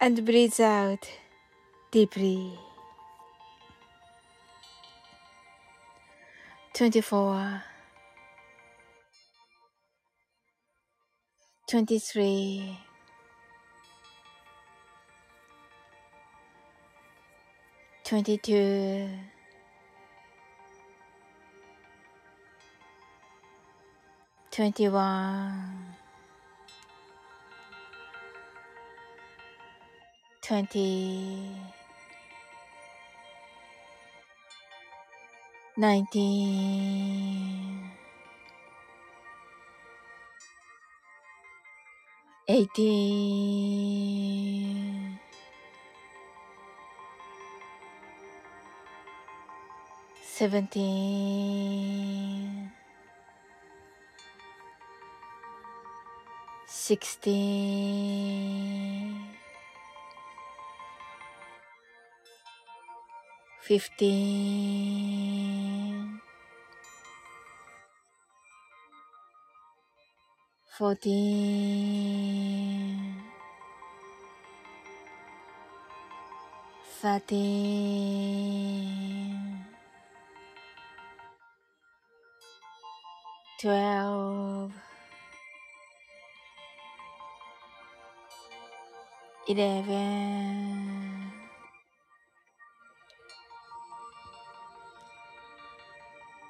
And breathe out deeply. 24 23 22 21 twenty, nineteen, eighteen, seventeen, sixteen. Fifteen, fourteen, thirteen, twelve, eleven.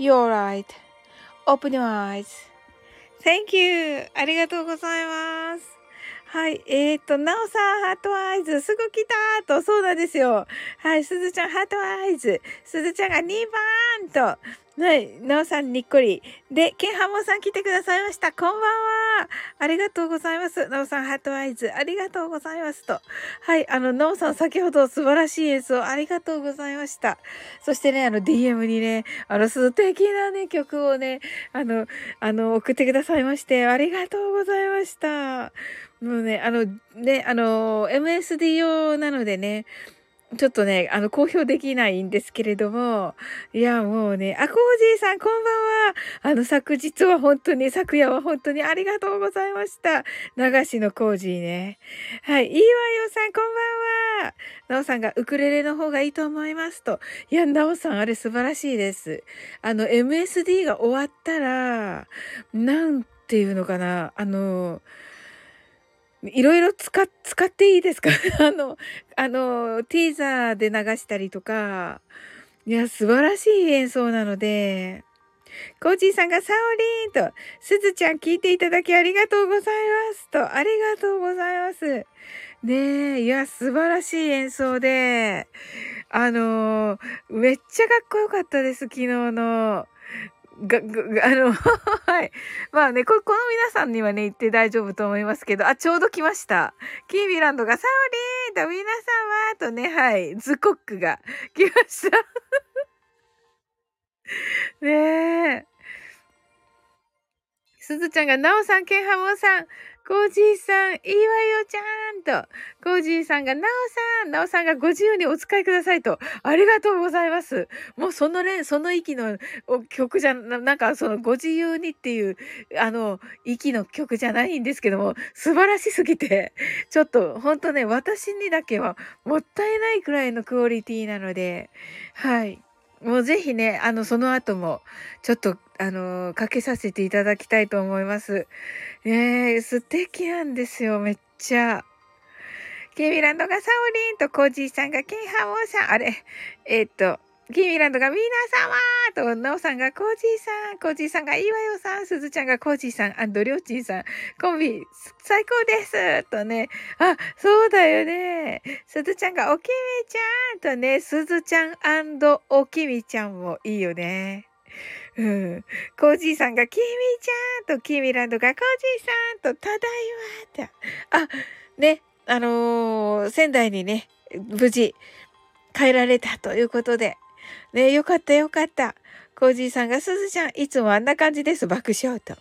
You're right. Open your eyes. Thank you. ありがとうございます。はい。えっ、ー、と、なおさん、 heart eyes、すぐ来たと、そうなんですよ。はい。すずちゃん、 heart eyes。すずちゃんが2番と、はい。なおさんにっこり。で、ケンハモさん来てくださいました。こんばんは。ありがとうございます。なおさん heart eyes。ありがとうございますと。はい。あの、なおさん先ほど素晴らしい演奏ありがとうございました。そしてね、あの DM にね、あの素敵なね、曲をね、あの、あの、送ってくださいまして、ありがとうございました。もうね、あの、ね、あの、MSD 用なのでね、ちょっとね、あの、公表できないんですけれども、いや、もうね、あ、コージーさん、こんばんは。あの、昨日は本当に、昨夜は本当にありがとうございました。流しのコージーね。はい、いいわよさん、こんばんは。なおさんが、ウクレレの方がいいと思いますと。いや、なおさん、あれ素晴らしいです。あの、MSD が終わったら、なんていうのかな、あの、いろいろ使、使っていいですか？あの、あの、ティーザーで流したりとか、いや、素晴らしい演奏なので、コージーさんがサオリーンと、すずちゃん聞いていただきありがとうございます。と、ありがとうございます。ねえ、いや、素晴らしい演奏で、あのめっちゃかっこよかったです、昨日の。が、が、あの はい。まあねこ、この皆さんにはね、言って大丈夫と思いますけど、あ、ちょうど来ました。キービランドが、サオリーと皆様とね、はい、ズコックが来ました ねえ。すずちゃんが、なおさん、ケンハモさん、コージーさん、いいわよちゃんと、コージーさんが、なおさん、なおさんがご自由にお使いくださいと、ありがとうございます。もうそのね、その息の曲じゃ、なんかそのご自由にっていう、あの、息の曲じゃないんですけども、素晴らしすぎて、ちょっと、ほんとね、私にだけはもったいないくらいのクオリティなので、はい。もうぜひね、あの、その後も、ちょっと、あの、かけさせていただきたいと思います。え、素敵なんですよ、めっちゃ。ケミランドがサオリンとコージーさんがケンハモーさん、あれ、えー、っと、キーミランドが皆様と、ナオさんがコージーさん、コージーさんがいわよさん、すずちゃんがコージーさん、アンドりょうちんさん、コンビ、最高ですとね、あ、そうだよね。すずちゃんがおきみちゃんとね、すずちゃんアンドおきみちゃんもいいよね。うん。コージーさんが、キミちゃんと、キーミランドが、コージーさんと、ただいまと。あ、ね、あのー、仙台にね、無事、帰られたということで、ねよかったよかった。コージーさんが、すずちゃん、いつもあんな感じです。爆笑と。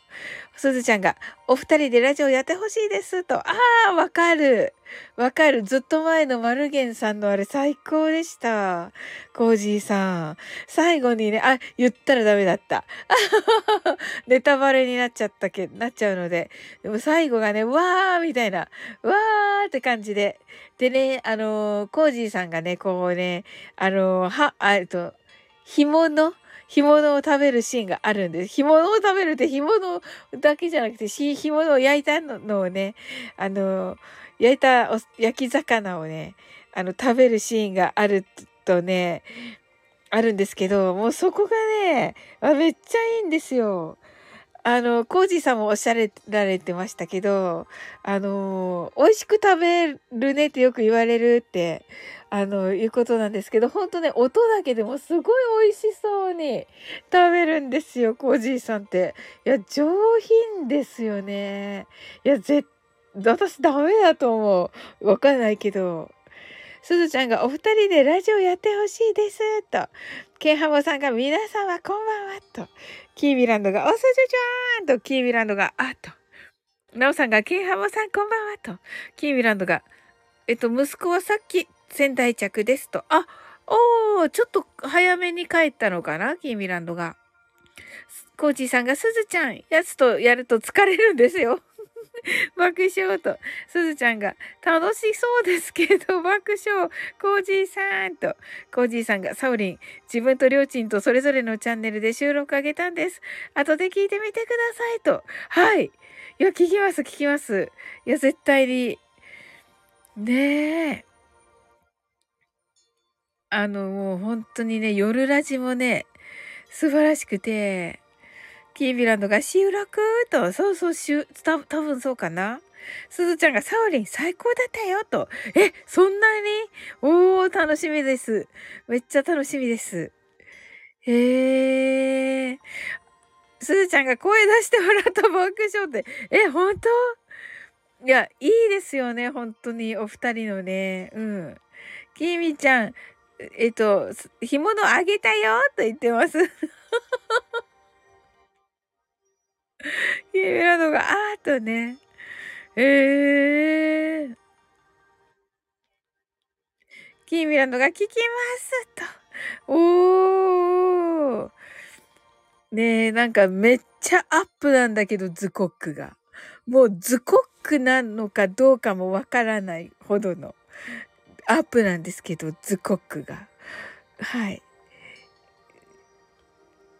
すずちゃんが、お二人でラジオやってほしいです。と。ああ、わかる。わかる。ずっと前のマルゲンさんのあれ最高でした。コージーさん。最後にね、あ、言ったらダメだった。ネタバレになっちゃったけ、なっちゃうので。でも最後がね、わーみたいな、わーって感じで。でね、あのー、コージーさんがね、こうね、あのー、は、あえっと、干物？干物を食べるシーンがあるんです。干物を食べるって干物だけじゃなくて、干物を焼いたのをね、あの、焼いた焼き魚をね、あの、食べるシーンがあるとね、あるんですけど、もうそこがね、めっちゃいいんですよ。あの、コージーさんもおっしゃられてましたけど、あの、美味しく食べるねってよく言われるって、あの、いうことなんですけど、ほんとね、音だけでもすごい美味しそうに食べるんですよ、コージーさんって。いや、上品ですよね。いや、ぜ、私ダメだと思う。わかんないけど。すずちゃんがお二人でラジオやってほしいです。と。ケンハモさんが皆様こんばんは。と。キービランドがおすじちゃんと。キービランドがあっと。なおさんがケンハモさんこんばんは。と。キービランドがえっと、息子はさっき仙台着ですと。あ、おー、ちょっと早めに帰ったのかな？キーミランドが。コーチーさんが、すずちゃん、やつとやると疲れるんですよ。爆笑と、すずちゃんが、楽しそうですけど、爆笑、コージーさんと、コージーさんが、サウリン、自分とりょうちんとそれぞれのチャンネルで収録あげたんです。後で聞いてみてくださいと。はい。いや、聞きます、聞きます。いや、絶対に。ねえ。あの、もう本当にね、夜ラジもね、素晴らしくて、キービランドが収録と、そうそう、しゅ、た、多分そうかな。すずちゃんがサオリン最高だったよと。え、そんなに？おー、楽しみです。めっちゃ楽しみです。へえ。すずちゃんが声出してもらった爆笑って。え、本当？いや、いいですよね、本当に、お二人のね。うん。きみちゃん、えっと、干物あげたよと言ってます。きみらのが、あーとね。えー。キーミランドが聞きますと。おー。ねえ、なんかめっちゃアップなんだけど、ズコックが。もうズコックなのかどうかもわからないほどのアップなんですけど、ズコックが。はい。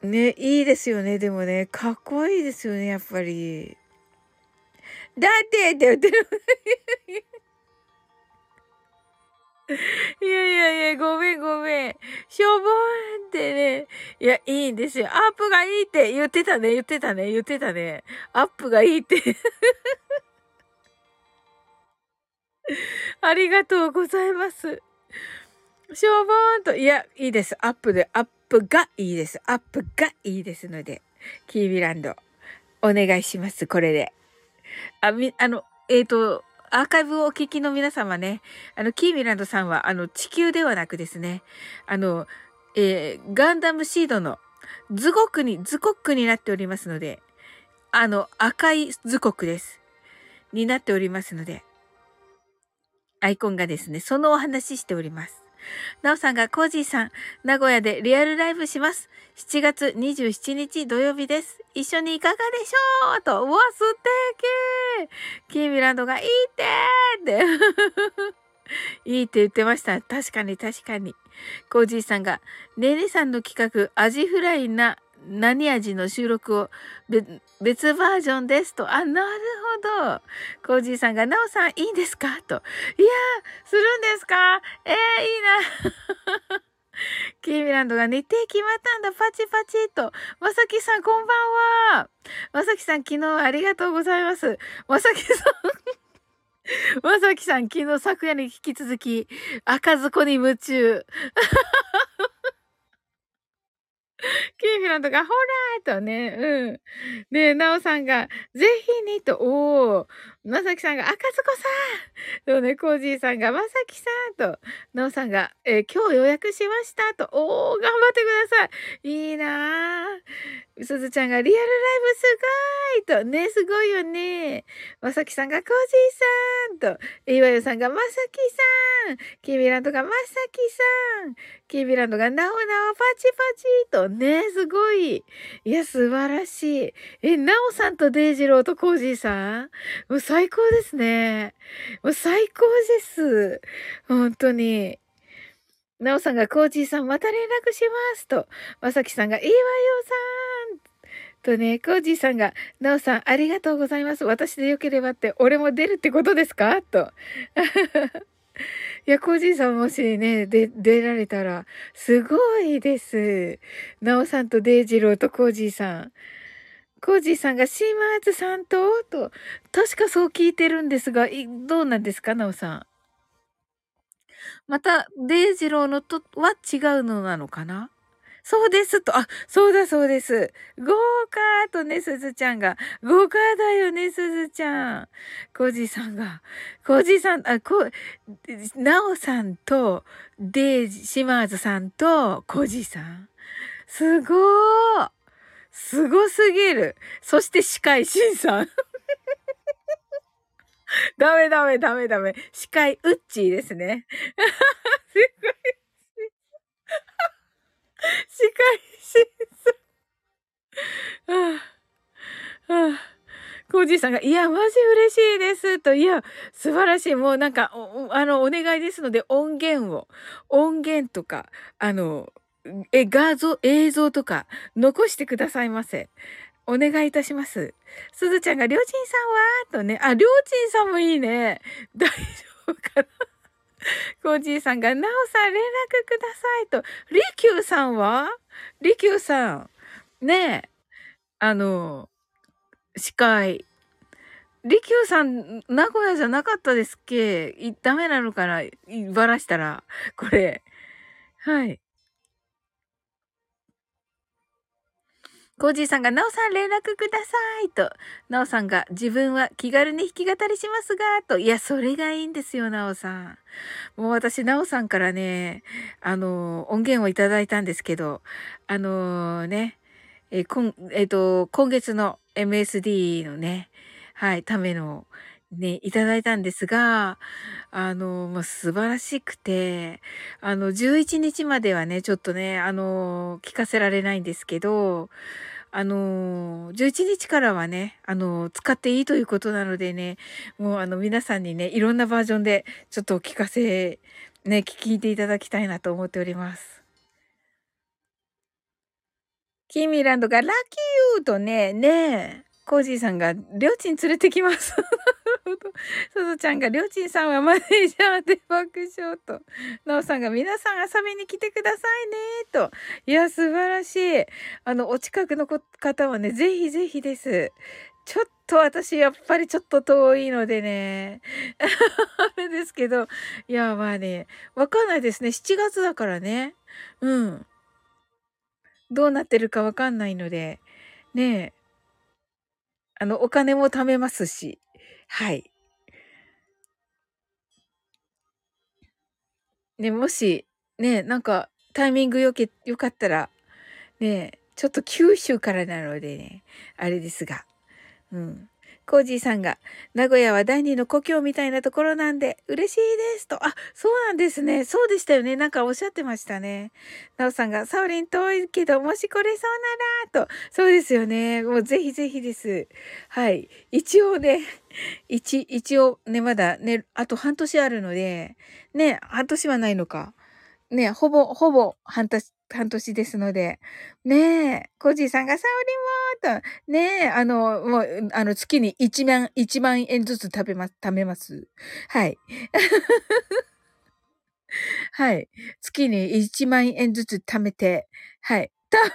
ね、いいですよね。でもね、かっこいいですよね、やっぱり。だってって言ってる。いやいやいや、ごめんごめん。しょぼーんってね。いや、いいんですよ。アップがいいって言ってたね、言ってたね、言ってたね。アップがいいってありがとうございます。しょぼーんと、いや、いいです。アップで、アップップがいいです。アップがいいですので、キービランド、お願いします。これで。あ、み、あの、えっ、ー、と、アーカイブをお聞きの皆様ね、あの、キーミランドさんは、あの、地球ではなくですね、あの、えー、ガンダムシードのズゴクに、ズコックになっておりますので、あの、赤いズコックです。になっておりますので、アイコンがですね、そのお話ししております。なおさんがコージーさん、名古屋でリアルライブします。7月27日土曜日です。一緒にいかがでしょう？と、うわ、素敵キーミランドがいいってって いいって言ってました。確かに確かに。コージーさんが、ねねさんの企画、アジフライな何味の収録を別バージョンですと。あ、なるほど。コージーさんが、なおさんいいんですか？と。いやするんですか？えー、いいな。キーミランドが日程決まったんだ。パチパチと。まさきさん、こんばんは。まさきさん、昨日ありがとうございます。まさきさん まさきさん、昨日昨夜に引き続き、赤ずこに夢中。キーフィランドが、ほらーとね、うん。で、ナオさんが、ぜひにと、おー。まさきさんが、赤ずこさんとね、コージーさんが、まさきさんと、ナオさんが、えー、今日予約しましたと、おー、頑張ってください。いいなー。すずちゃんが、リアルライブすごいと、ね、すごいよね。まさきさんが、コージーさんと、いわゆさんが、まさきさん。キービランドが、まさきさん。キービランドが、なおなおパチパチと、ね、すごい。いや、素晴らしい。え、なおさんとデイジローとコージーさん？最高ですね。もう最高です。本当に。なおさんがコージーさんまた連絡しますと。まさきさんがいいわよさんとね、コージーさんが、なおさんありがとうございます。私でよければって、俺も出るってことですか？と。いや、コージーさんもしね、で、出られたら、すごいです。なおさんとデイジローとコージーさん。コージーさんがシーマーズさんと、と、確かそう聞いてるんですが、いどうなんですか、なおさん？また、デイジローのとは違うのなのかな？そうですと、あ、そうだそうです。豪華とね、すずちゃんが。豪華だよね、すずちゃん。コージーさんが。コージーさん、あ、こ、なおさんと、デイジ、シマーズさんと、コージーさん。すごーすごすぎる。そして司会、シンさん。ダメダメダメダメ。司会、ウッチーですね。すごい。司会審査。はあ、はあ。コージーさんが、いや、マジ嬉しいです。と、いや、素晴らしい。もうなんか、あの、お願いですので、音源を、音源とか、あの、え、画像、映像とか、残してくださいませ。お願いいたします。すずちゃんが、りょうちんさんはとね、あ、りょうちんさんもいいね。大丈夫かな？コージーさんが、なおさん連絡くださいと。りきゅうさんは？りきゅうさん。ねえ。あの、司会。りきゅうさん、名古屋じゃなかったですっけ？ダメなのかな？ばらしたら。これ。はい。コージーさんが、なおさん連絡くださいと。なおさんが、自分は気軽に弾き語りしますが、と。いや、それがいいんですよ、なおさん。もう私、なおさんからね、あの、音源をいただいたんですけど、あのね、え今、えっ、と、今月の MSD のね、はい、ための、ね、いただいたんですが、あの、まあ、素晴らしくて、あの、11日まではね、ちょっとね、あの、聞かせられないんですけど、あの、11日からはね、あの、使っていいということなのでね、もうあの、皆さんにね、いろんなバージョンで、ちょっとお聞かせ、ね、聞いていただきたいなと思っております。キーミランドがラッキーユーとね、ねコージーさんが、りょうちん連れてきます。すずちゃんが、りょうちんさんはマネージャーで爆笑と。なおさんが、皆さん遊びに来てくださいね、と。いや、素晴らしい。あの、お近くの方はね、ぜひぜひです。ちょっと私、やっぱりちょっと遠いのでね。あれですけど、いや、まあね、わかんないですね。7月だからね。うん。どうなってるかわかんないので、ねえ。あの、お金も貯めますし。はい。ね、もし、ね、なんか、タイミングよけ、よかったら、ね、ちょっと九州からなのでね、あれですが、うん。コージーさんが、名古屋は第二の故郷みたいなところなんで、嬉しいですと。あ、そうなんですね。そうでしたよね。なんかおっしゃってましたね。なおさんが、サオリン遠いけど、もし来れそうなら、と。そうですよね。もうぜひぜひです。はい。一応ね、一、一応ね、まだね、あと半年あるので、ね、半年はないのか。ね、ほぼ、ほぼ半年、半年ですので。ねえ、コジーさんがサオリもーと、ねえ、あの、もう、あの、月に1万、1万円ずつ食べます、貯めます。はい。はい。月に1万円ずつ貯めて、はい。貯め、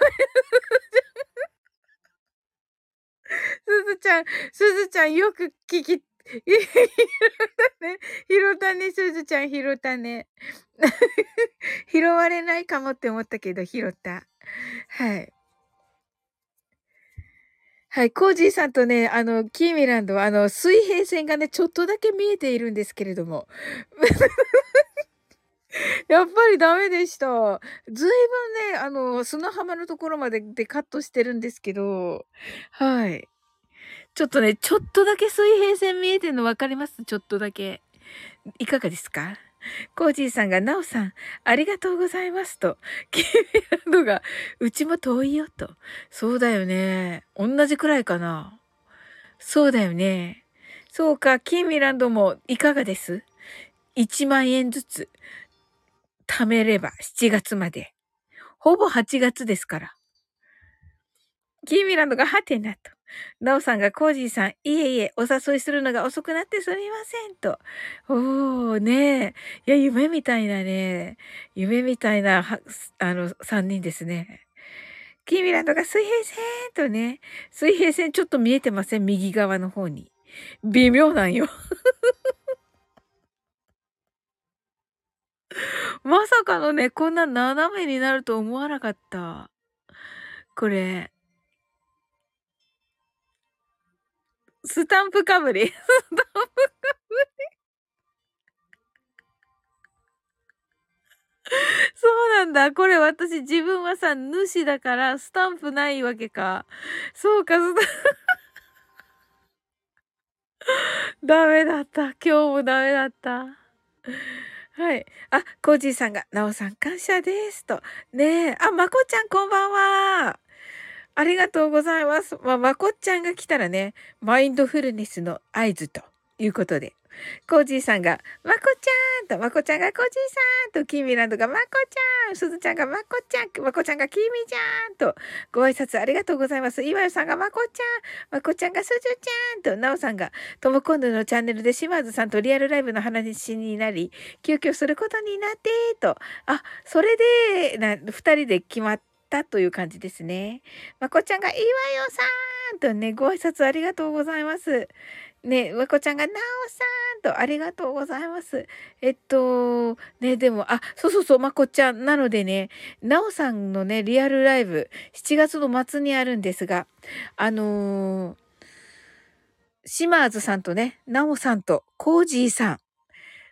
すずちゃん、すずちゃんよく聞き、ひろたね。ひろたね、すずちゃん、ひろたね。拾われないかもって思ったけど、拾った。はい。はい。コージーさんとね、あの、キーミランドは、あの、水平線がね、ちょっとだけ見えているんですけれども。やっぱりダメでした。ずいぶんね、あの、砂浜のところまででカットしてるんですけど、はい。ちょっとね、ちょっとだけ水平線見えてるの分かります？ちょっとだけ。いかがですか？コージーさんが、なおさん、ありがとうございますと。キーミランドが、うちも遠いよと。そうだよね。同じくらいかな。そうだよね。そうか、キーミランドもいかがです ?1 万円ずつ貯めれば7月まで。ほぼ8月ですから。キーミランドがハテナと。なおさんがコージーさん、いえいえ、お誘いするのが遅くなってすみませんと。おー、ねえ。いや、夢みたいなね。夢みたいな、あの、三人ですね。キーミランドが水平線とね。水平線ちょっと見えてません右側の方に。微妙なんよ。まさかのね、こんな斜めになると思わなかった。これ。スタンプかぶり。スタンプかぶり。そうなんだ。これ私自分はさ、主だからスタンプないわけか。そうか、スタン ダメだった。今日もダメだった。はい。あ、コージーさんが、なおさん感謝です。と。ねえ。あ、まこちゃんこんばんは。ありがとうございます。まあ、まこっちゃんが来たらね、マインドフルネスの合図ということで。コージーさんが、まこちゃんと、まこちゃんがコージーさんと、キーミランドがまこちゃん、すずちゃんがまこちゃん、まこちゃんがキーミちゃんと、ご挨拶ありがとうございます。いわよさんがまこちゃん、まこちゃんがすずちゃんと、なおさんが、とも今度のチャンネルで島津さんとリアルライブの話になり、急遽することになって、と、あ、それで、な、二人で決まって、たという感じですね。まこちゃんが、いいわよさんとね、ご挨拶ありがとうございます。ね、まこちゃんが、なおさんと、ありがとうございます。えっと、ね、でも、あ、そうそうそう、まこちゃん。なのでね、なおさんのね、リアルライブ、7月の末にあるんですが、あのー、シマーズさんとね、なおさんと、コージーさん、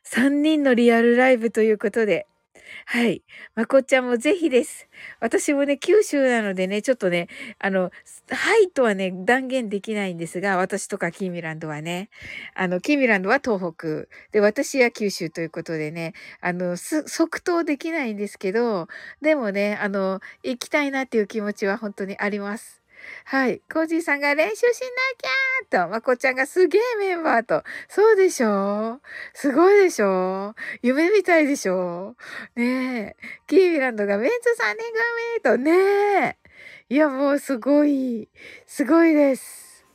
3人のリアルライブということで、はい。まこっちゃんもぜひです。私もね、九州なのでね、ちょっとね、あの、はいとはね、断言できないんですが、私とかキーミランドはね、あの、キーミランドは東北、で、私は九州ということでね、あの、即答できないんですけど、でもね、あの、行きたいなっていう気持ちは本当にあります。はい。コージーさんが練習しなきゃーと、まこちゃんがすげえメンバーと。そうでしょ？すごいでしょ？夢みたいでしょ？ねえ。キーミランドがメンツ3人組とねえ。いや、もうすごい。すごいです。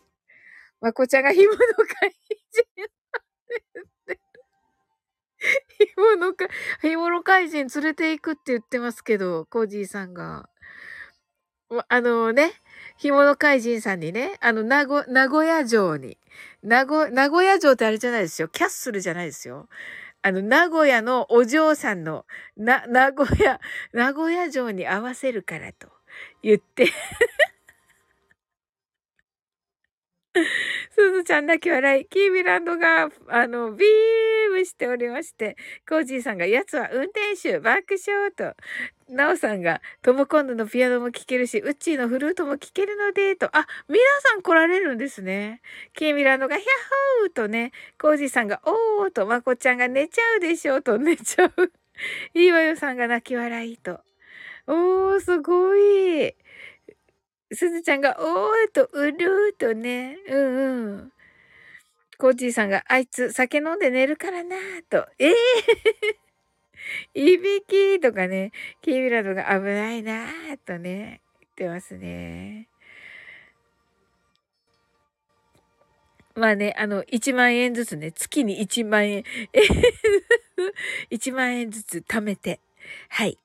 まこちゃんが紐の怪人。紐のか、紐の怪人連れて行くって言ってますけど、コージーさんが。あのね、干物怪人さんにね、あの、名古、名古屋城に、名古、名古屋城ってあれじゃないですよ。キャッスルじゃないですよ。あの、名古屋のお嬢さんの、な、名古屋、名古屋城に合わせるからと言って すずちゃん泣き笑い。キービランドが、あの、ビームしておりまして、コージーさんが、やつは運転手、爆笑と、ナオさんが、トモコンドのピアノも聴けるし、ウッチーのフルートも聴けるので、と、あ、皆さん来られるんですね。キーミランドが、ヒャッホーとね、コージーさんが、おーと、まこちゃんが寝ちゃうでしょうと、寝ちゃう。いいわよさんが泣き笑いと。おー、すごい。すずちゃんが、おーと、うるーとね、うんうん。コージーさんが、あいつ酒飲んで寝るからなーと、ええー、いびきとかね、キービラドが危ないなーとね、言ってますね。まあね、あの、1万円ずつね、月に1万円、1万円ずつ貯めて、はい。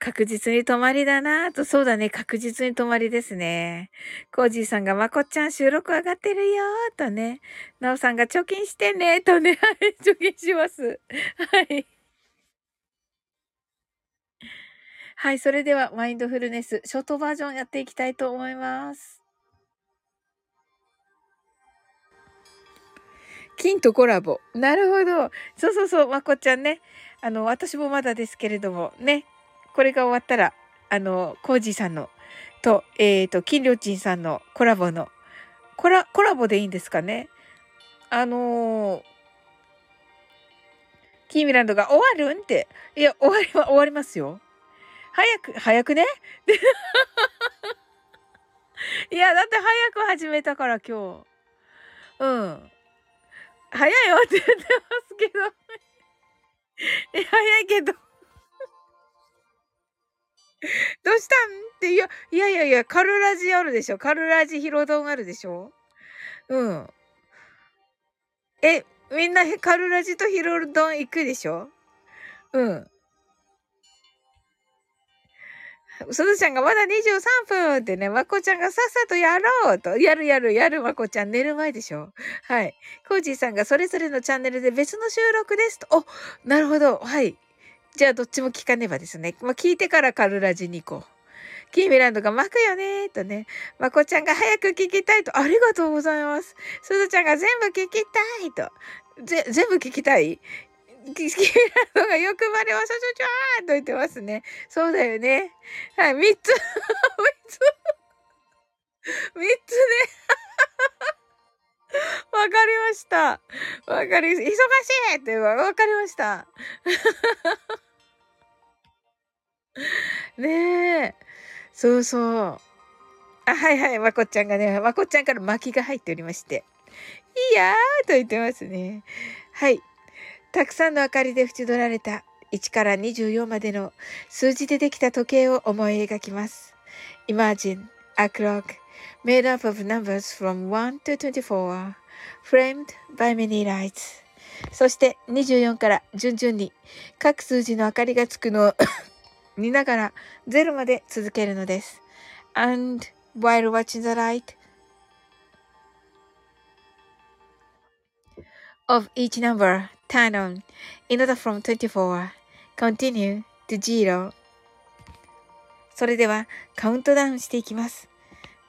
確実に泊まりだなぁと、そうだね、確実に泊まりですね。コージーさんが、まこっちゃん収録上がってるよーとね、なおさんが貯金してねとね、はい、貯金します。はい。はい、それでは、マインドフルネス、ショートバージョンやっていきたいと思います。金とコラボ。なるほど。そうそうそう、まこっちゃんね。あの、私もまだですけれども、ね。これが終わったら、あの、コージーさんの、と、えっ、ー、と、金良鎮さんのコラボの、コラ、コラボでいいんですかね？あのー、キーミランドが終わるんって。いや、終わりは、終わりますよ。早く、早くね？いや、だって早く始めたから今日。うん。早いよって言ってますけど、早いけど どうしたん？って、いや、いやいやいや、カルラジあるでしょ？カルラジヒロドンあるでしょ？うん。え、みんなカルラジとヒロドン行くでしょ？うん。すずちゃんがまだ23分ってね、まこちゃんがさっさとやろうと。やるやるやるまこちゃん寝る前でしょ？はい。コージーさんがそれぞれのチャンネルで別の収録ですと。お、なるほど。はい。じゃあどっちも聞かねばですね。まあ、聞いてからカルラジに行こう。キーミランドが巻くよねとね。まこちゃんが早く聞きたいと。ありがとうございます。すずちゃんが全部聞きたいと。ぜ、全部聞きたい？キーミランドが欲張りおしょちょちょーと言ってますね。そうだよね。はい、三つ。三つ。三つね。わかりました。わかり、忙しいってわかりました。ねえ。そうそう。あ、はいはい。まこっちゃんがね、まこっちゃんから巻きが入っておりまして。いやーと言ってますね。はい。たくさんの明かりで縁取られた1から24までの数字でできた時計を思い描きます。Imagine a clock made up of numbers from 1 to 24 framed by many lights そして24から順々に各数字の明かりがつくのを見ながら0まで続けるのです。And while watching the light of each number turn on in order from 24 continue to zero それではカウントダウンしていきます。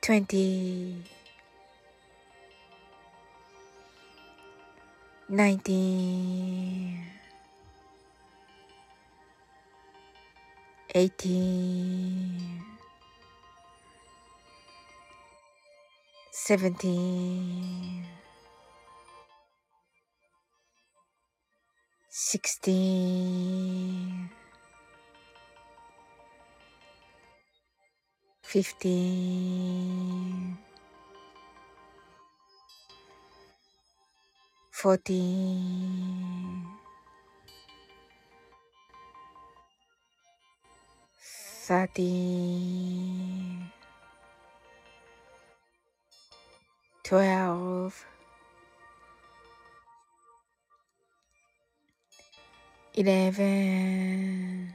twenty, nineteen, eighteen, seventeen, sixteen. fifteen, fourteen, thirteen, twelve, eleven.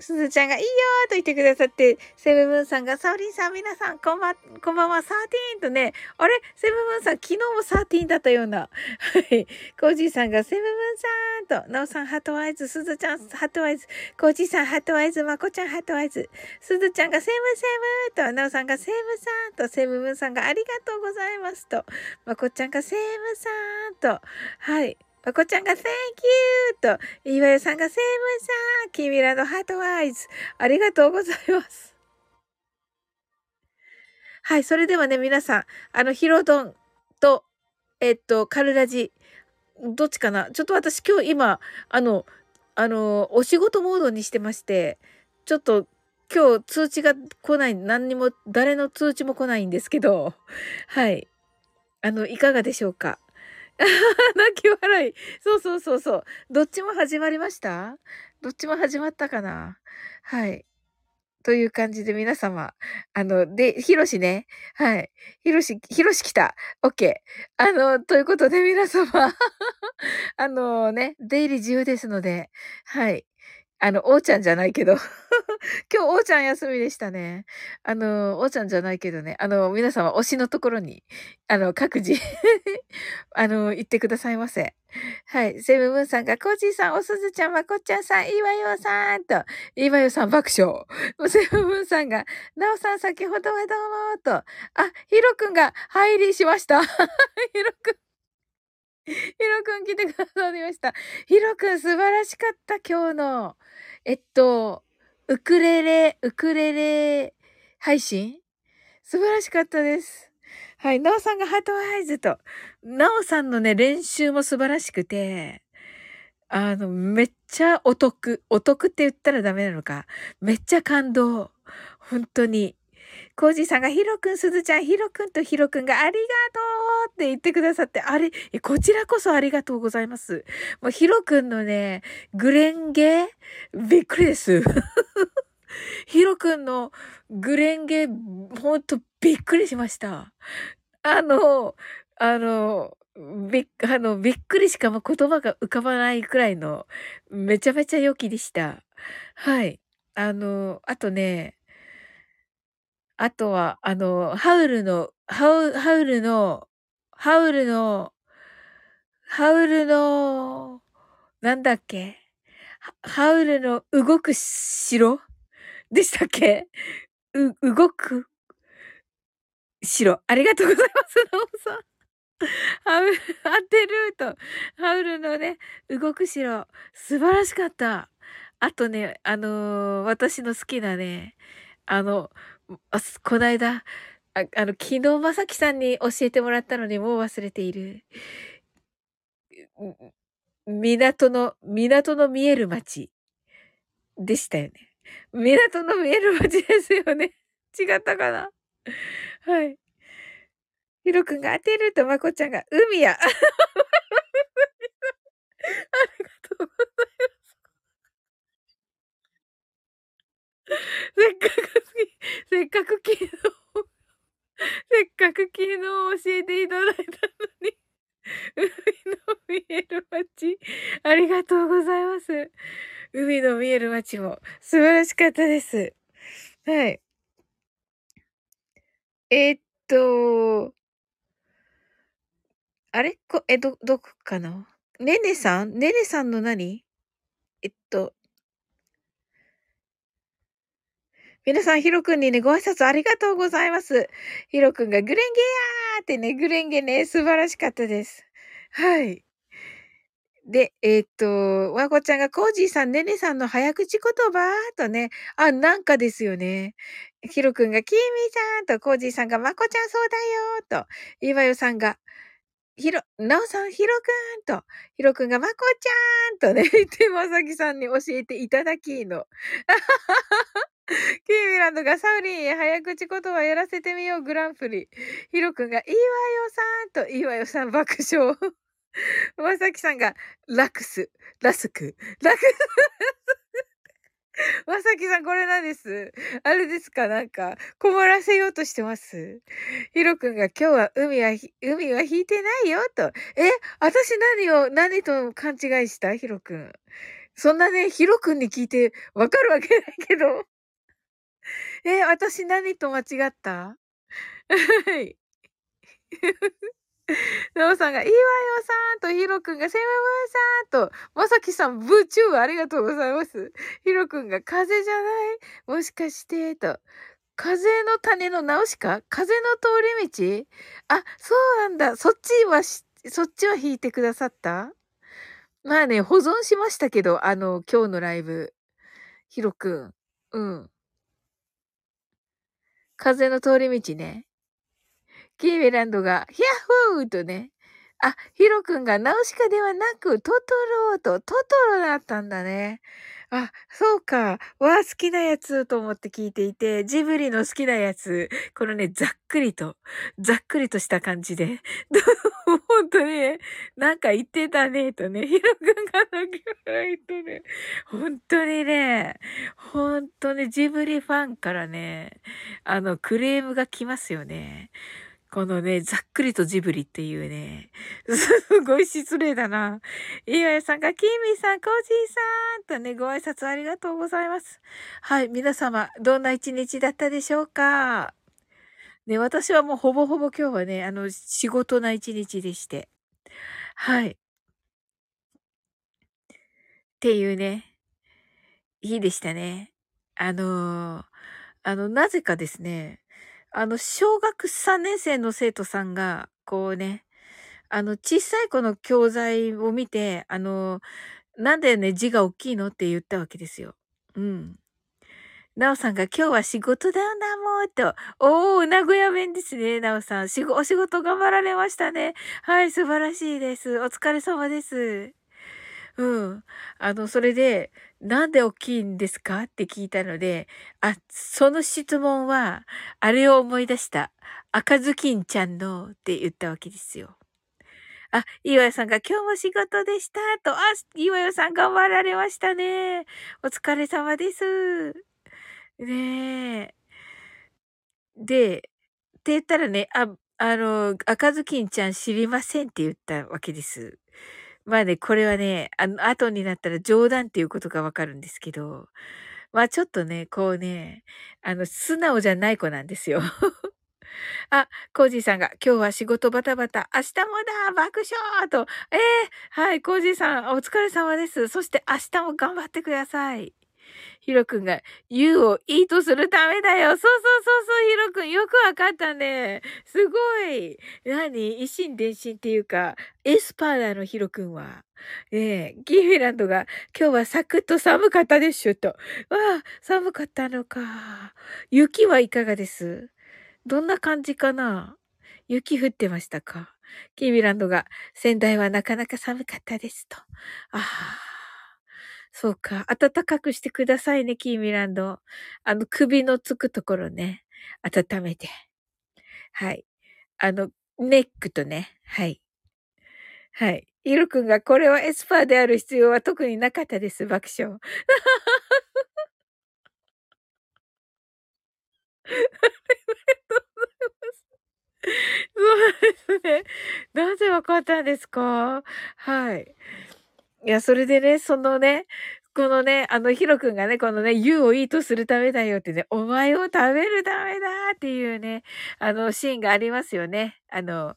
すずちゃんがいいよーと言ってくださって、セブブンさんが、サオリンさん、皆さん、こんばん、こんばんは、 thirteen とね、あれ？セブブンさん、昨日も thirteen だったような。はい。コージーさんが、セブブンさんと、ナオさん、 heart eyes、すずちゃん、 heart eyes、コージーさん、 heart eyes、まこちゃん、 heart eyes、すずちゃんが、セブセブと、ナオさんが、セブさんと、セブブンさんが、ありがとうございますと、まこちゃんが、セブさんと、はい。まこちゃんが Thank you! と、岩井さんがセーブさん、君らのハートワイズ。ありがとうございます。はい、それではね、皆さん、あの、ヒロドンと、えっと、カルラジ、どっちかな？ちょっと私今日今、あの、あの、お仕事モードにしてまして、ちょっと今日通知が来ない、何にも、誰の通知も来ないんですけど、はい。あの、いかがでしょうか？泣き笑い。そうそうそうそう。どっちも始まりました？どっちも始まったかな？はい。という感じで皆様、あの、で、ひろしね。はい。ひろし、ひろし来た。オッケー。あの、ということで皆様 あのね、出入り自由ですので、はい。あの、おーちゃんじゃないけど 今日、おーちゃん休みでしたね。あの、おーちゃんじゃないけどね。あの、皆様、推しのところに、あの、各自 あの、言ってくださいませ。はい。セブンブンさんが、コージーさん、おすずちゃん、まこっちゃんさん、いわよさんと、いわよさん爆笑。セブンブンさんが、なおさん、先ほどはどうもと、あ、ひろくんが入りしました。ひろくん。ひろくん来てくださいました。ひろくん素晴らしかった、今日の。えっと、ウクレレ、ウクレレ配信？素晴らしかったです。はい。なおさんがハートアイズと。なおさんのね、練習も素晴らしくて、あの、めっちゃお得。お得って言ったらダメなのか。めっちゃ感動。本当に。コージーさんがヒロくん、すずちゃん、ヒロくんとヒロくんがありがとうって言ってくださって、あれ、こちらこそありがとうございます。もうヒロくんのね、グレンゲびっくりです。ヒロくんのグレンゲ、ほんとびっくりしました。あの、あの、びっ、あの、びっくりしかも言葉が浮かばないくらいの、めちゃめちゃ良きでした。はい。あの、あとね、あとは、あの、ハウルの、ハウ、ハウルの、ハウルの、ハウルの、なんだっけ？ハウルの動く城？でしたっけ？う、動く？城。ありがとうございます、ノーさん。ハウル、当てると、ハウルのね、動く城。素晴らしかった。あとね、あのー、私の好きなね、あの、あこないだ、ああの、昨日まさきさんに教えてもらったのにもう忘れている。港の、港の見える街でしたよね。港の見える街ですよね。違ったかな？はい。ひろくんが当てるとまこちゃんが海や。ありがとうございます。せっかく、せっかく昨日、せっかく昨日教えていただいたのに、海の見える街、ありがとうございます。海の見える街も。素晴らしかったです。はい。えー、っと、あれ？こ、え、ど、どこかな？ねねさん？ねねさんの何えっと、皆さん、ヒロくんにね、ご挨拶ありがとうございます。ヒロくんがグレンゲやーってね、グレンゲね、素晴らしかったです。はい。で、えー、っと、わこちゃんがコージーさん、ねねさんの早口言葉とね、あ、なんかですよね。ヒロくんがキーミーさんと、コージーさんがまこちゃんそうだよと、いわよさんが、ひろ、なおさん、ひろくんと、ひろくんがまこちゃんとね、言ってまさきさんに教えていただきの。キーミランドがサウリンへ早口言葉やらせてみようグランプリ。ひろくんがいいわよさんと、いいわよさん爆笑。まさきさんがラクス、ラスク、ラクス。まさきさん、これなんです。あれですか？なんか、困らせようとしてます？ひろくんが今日は海は、海は引いてないよ、と。え私何を、何と勘違いした？ひろくん。そんなね、ひろくんに聞いてわかるわけないけど。え私何と間違った？はい。なおさんが、いいわよさんと、ひろくんが、せままさんと、まさきさん、ブチューありがとうございます。ひろくんが、風邪じゃない？もしかして、と。風の種の直しか？風の通り道？あ、そうなんだ。そっちはそっちは弾いてくださった？まあね、保存しましたけど、あの、今日のライブ。ひろくん。うん。風の通り道ね。キーメランドが、ヒャッホーとね。あ、ヒロ君がナウシカではなく、トトロとトトロだったんだね。あ、そうか。わあ、好きなやつと思って聞いていて、ジブリの好きなやつ。このね、ざっくりと、ざっくりとした感じで。本当にね、なんか言ってたね、とね、ヒロくんが泣き笑いとね、本当にね、本当にジブリファンからね、あの、クレームが来ますよね。このね、ざっくりとジブリっていうね、すごい失礼だな。いわやさんが、キーミーさん、コージーさんとね、ご挨拶ありがとうございます。はい、皆様、どんな一日だったでしょうか？ね、私はもうほぼほぼ今日はね、あの、仕事な一日でして。はい。っていうね、日でしたね。あのー、あの、なぜかですね、あの、小学3年生の生徒さんが、こうね、あの、小さい子の教材を見て、あの、なんでね、字が大きいのって言ったわけですよ。うん。なおさんが今日は仕事だよな、もう、と。おー、名古屋弁ですね、なおさん。しご、お仕事頑張られましたね。はい、素晴らしいです。お疲れ様です。うん。あの、それで、なんで大きいんですか？って聞いたので、あ、その質問は、あれを思い出した。赤ずきんちゃんのって言ったわけですよ。あ、岩井さんが今日も仕事でしたと、あ、岩井さん頑張られましたね。お疲れ様です。ねえ。で、って言ったらね、あ、あの、赤ずきんちゃん知りませんって言ったわけです。まあね、これはね、あの、後になったら冗談っていうことがわかるんですけど、まあちょっとね、こうね、あの、素直じゃない子なんですよ。あ、コージーさんが、今日は仕事バタバタ、明日もだ爆笑と、ええー、はい、コージーさん、お疲れ様です。そして明日も頑張ってください。ヒロくんが、You をいいとするためだよ。そうそうそうそう、ヒロくん、よくわかったね。すごい。何？一心伝心っていうか、エスパーだの、ヒロくんは。ねえ、ギーフィランドが、今日はサクッと寒かったでしょ、と。わあ、寒かったのか。雪はいかがです？どんな感じかな？雪降ってましたか？キービランドが、仙台はなかなか寒かったですと。ああ、そうか。暖かくしてくださいね、キーミランド。あの、首のつくところね、温めて。はい。あの、ネックとね、はい。はい。イルくんが、これはエスパーである必要は特になかったです、爆笑。そうですね。なぜわかったんですかはい。いや、それでね、そのね、このね、あの、ヒロ君がね、このね、ユウをいいとするためだよってね、お前を食べるためだっていうね、あの、シーンがありますよね。あの、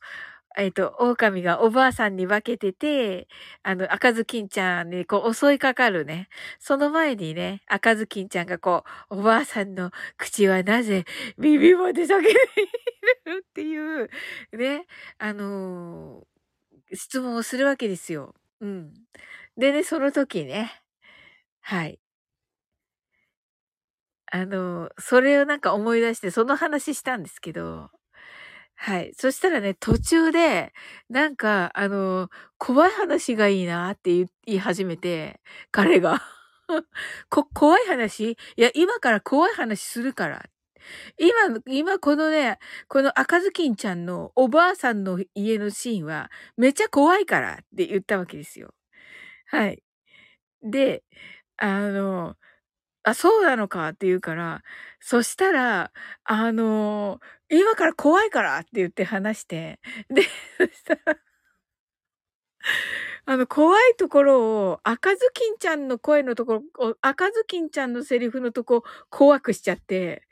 えっ、と、狼がおばあさんに化けてて、あの、赤ずきんちゃんにこう襲いかかるね。その前にね、赤ずきんちゃんがこう、おばあさんの口はなぜ耳まで裂けているっていう、ね、あのー、質問をするわけですよ。うん。でね、その時ね、はい。あの、それをなんか思い出して、その話したんですけど、はい。そしたらね、途中で、なんか、あの、怖い話がいいなって言い始めて、彼が。こ、怖い話？いや、今から怖い話するから。今、今このね、この赤ずきんちゃんのおばあさんの家のシーンは、めちゃ怖いからって言ったわけですよ。はい。で、あの、あ、そうなのかって言うから、そしたら、あの、今から怖いからって言って話して、で、そしたら、あの、怖いところを、赤ずきんちゃんの声のところ、赤ずきんちゃんのセリフのとこ、怖くしちゃって、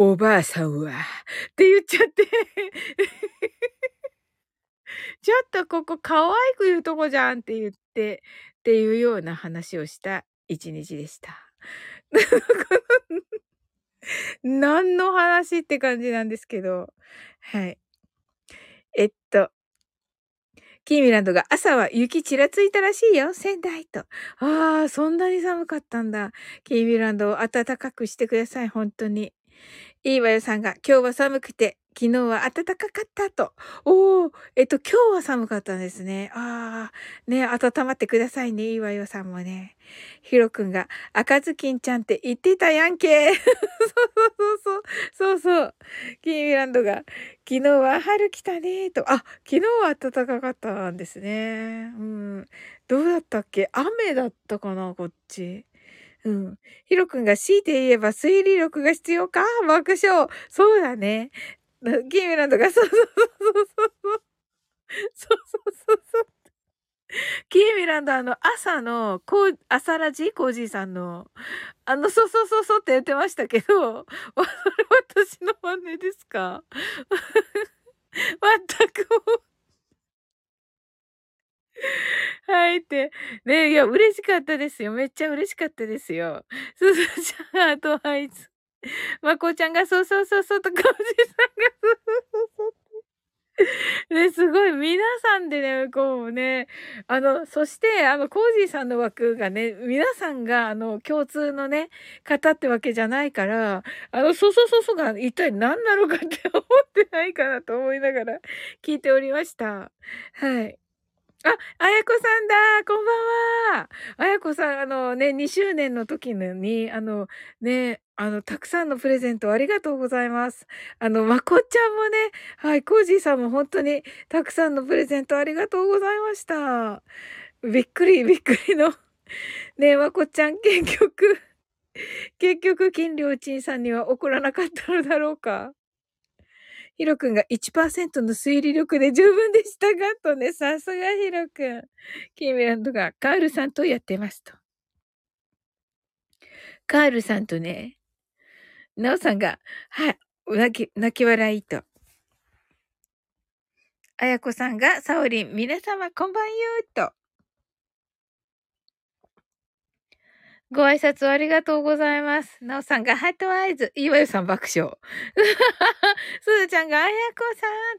おばあさんは、って言っちゃって ちょっとここ可愛く言うとこじゃんって言って、っていうような話をした一日でした。何の話って感じなんですけど。はい。えっと、キーミランドが朝は雪ちらついたらしいよ、仙台と。ああ、そんなに寒かったんだ。キーミランドを暖かくしてください、本当に。いいわよさんが今日は寒くて昨日は暖かかったと。おお、えっと、今日は寒かったんですね。ああ、ね、温まってくださいね、いいわよさんもね。ひろくんが、赤ずきんちゃんって言ってたやんけ。そうそうそう、そうそう。キーミランドが、昨日は春来たねと。あ、昨日は暖かかったんですね。うん。どうだったっけ？雨だったかな、こっち。うん。ヒロくんが強いて言えば推理力が必要か？爆笑。そうだね。キーミランドが、そうそうそうそうそう。そうそうそうそう。キーミランド、あの、朝の、こう、朝ラジ？コージーさんの、あの、そうそうそうそうって言ってましたけど、私の真似ですか？全 く はいって。ねいや、嬉しかったですよ。めっちゃ嬉しかったですよ。すずちゃん、あとあいつ。まこちゃんがそうそうそうそうと、かおじさんがそうそうそうそう。ね、すごい、皆さんでね、こうね、あの、そして、あの、コージーさんの枠がね、皆さんが、あの、共通のね、方ってわけじゃないから、あの、そうそうそうそうが一体何なのかって思ってないかなと思いながら聞いておりました。はい。あ、あやこさんだこんばんはあやこさん、あのね、2周年の時に、あの、ね、あの、たくさんのプレゼントありがとうございます。あの、まこっちゃんもね、はい、コージーさんも本当にたくさんのプレゼントありがとうございました。びっくり、びっくりの。ねえ、まこっちゃん、結局、結局、金良鎮さんには怒らなかったのだろうか。ヒロ君が1%の推理力で十分でしたが、とね、さすがヒロ君。キーミランドがカールさんとやってますと。カールさんとね、ナオさんが、はい、泣き、泣き笑いと。あやこさんが、サオリン、皆様こんばんゆーと。ご挨拶ありがとうございます。なおさんがハートアイズ。いわゆさん爆笑。すずちゃんがあやこ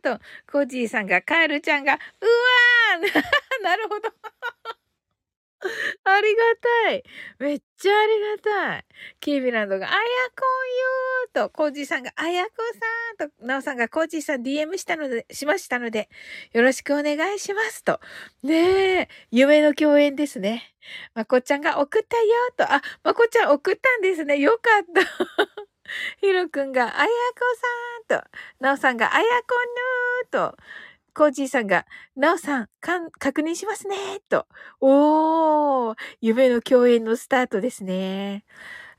さんと、コジーさんがカエルちゃんが、うわー なるほど。ありがたい。めっちゃありがたい。キービランドが、あやこんよーと、コージーさんが、あやこさんと、なおさんがコージーさん DM したので、しましたので、よろしくお願いしますと。ねえ、夢の共演ですね。まこちゃんが送ったよーと、あ、まこちゃん送ったんですね。よかった。ひろくんが、あやこさんと、なおさんが、あやこんぬーと、コージーさんが、なおさん、かん、確認しますね、と。おー、夢の共演のスタートですね。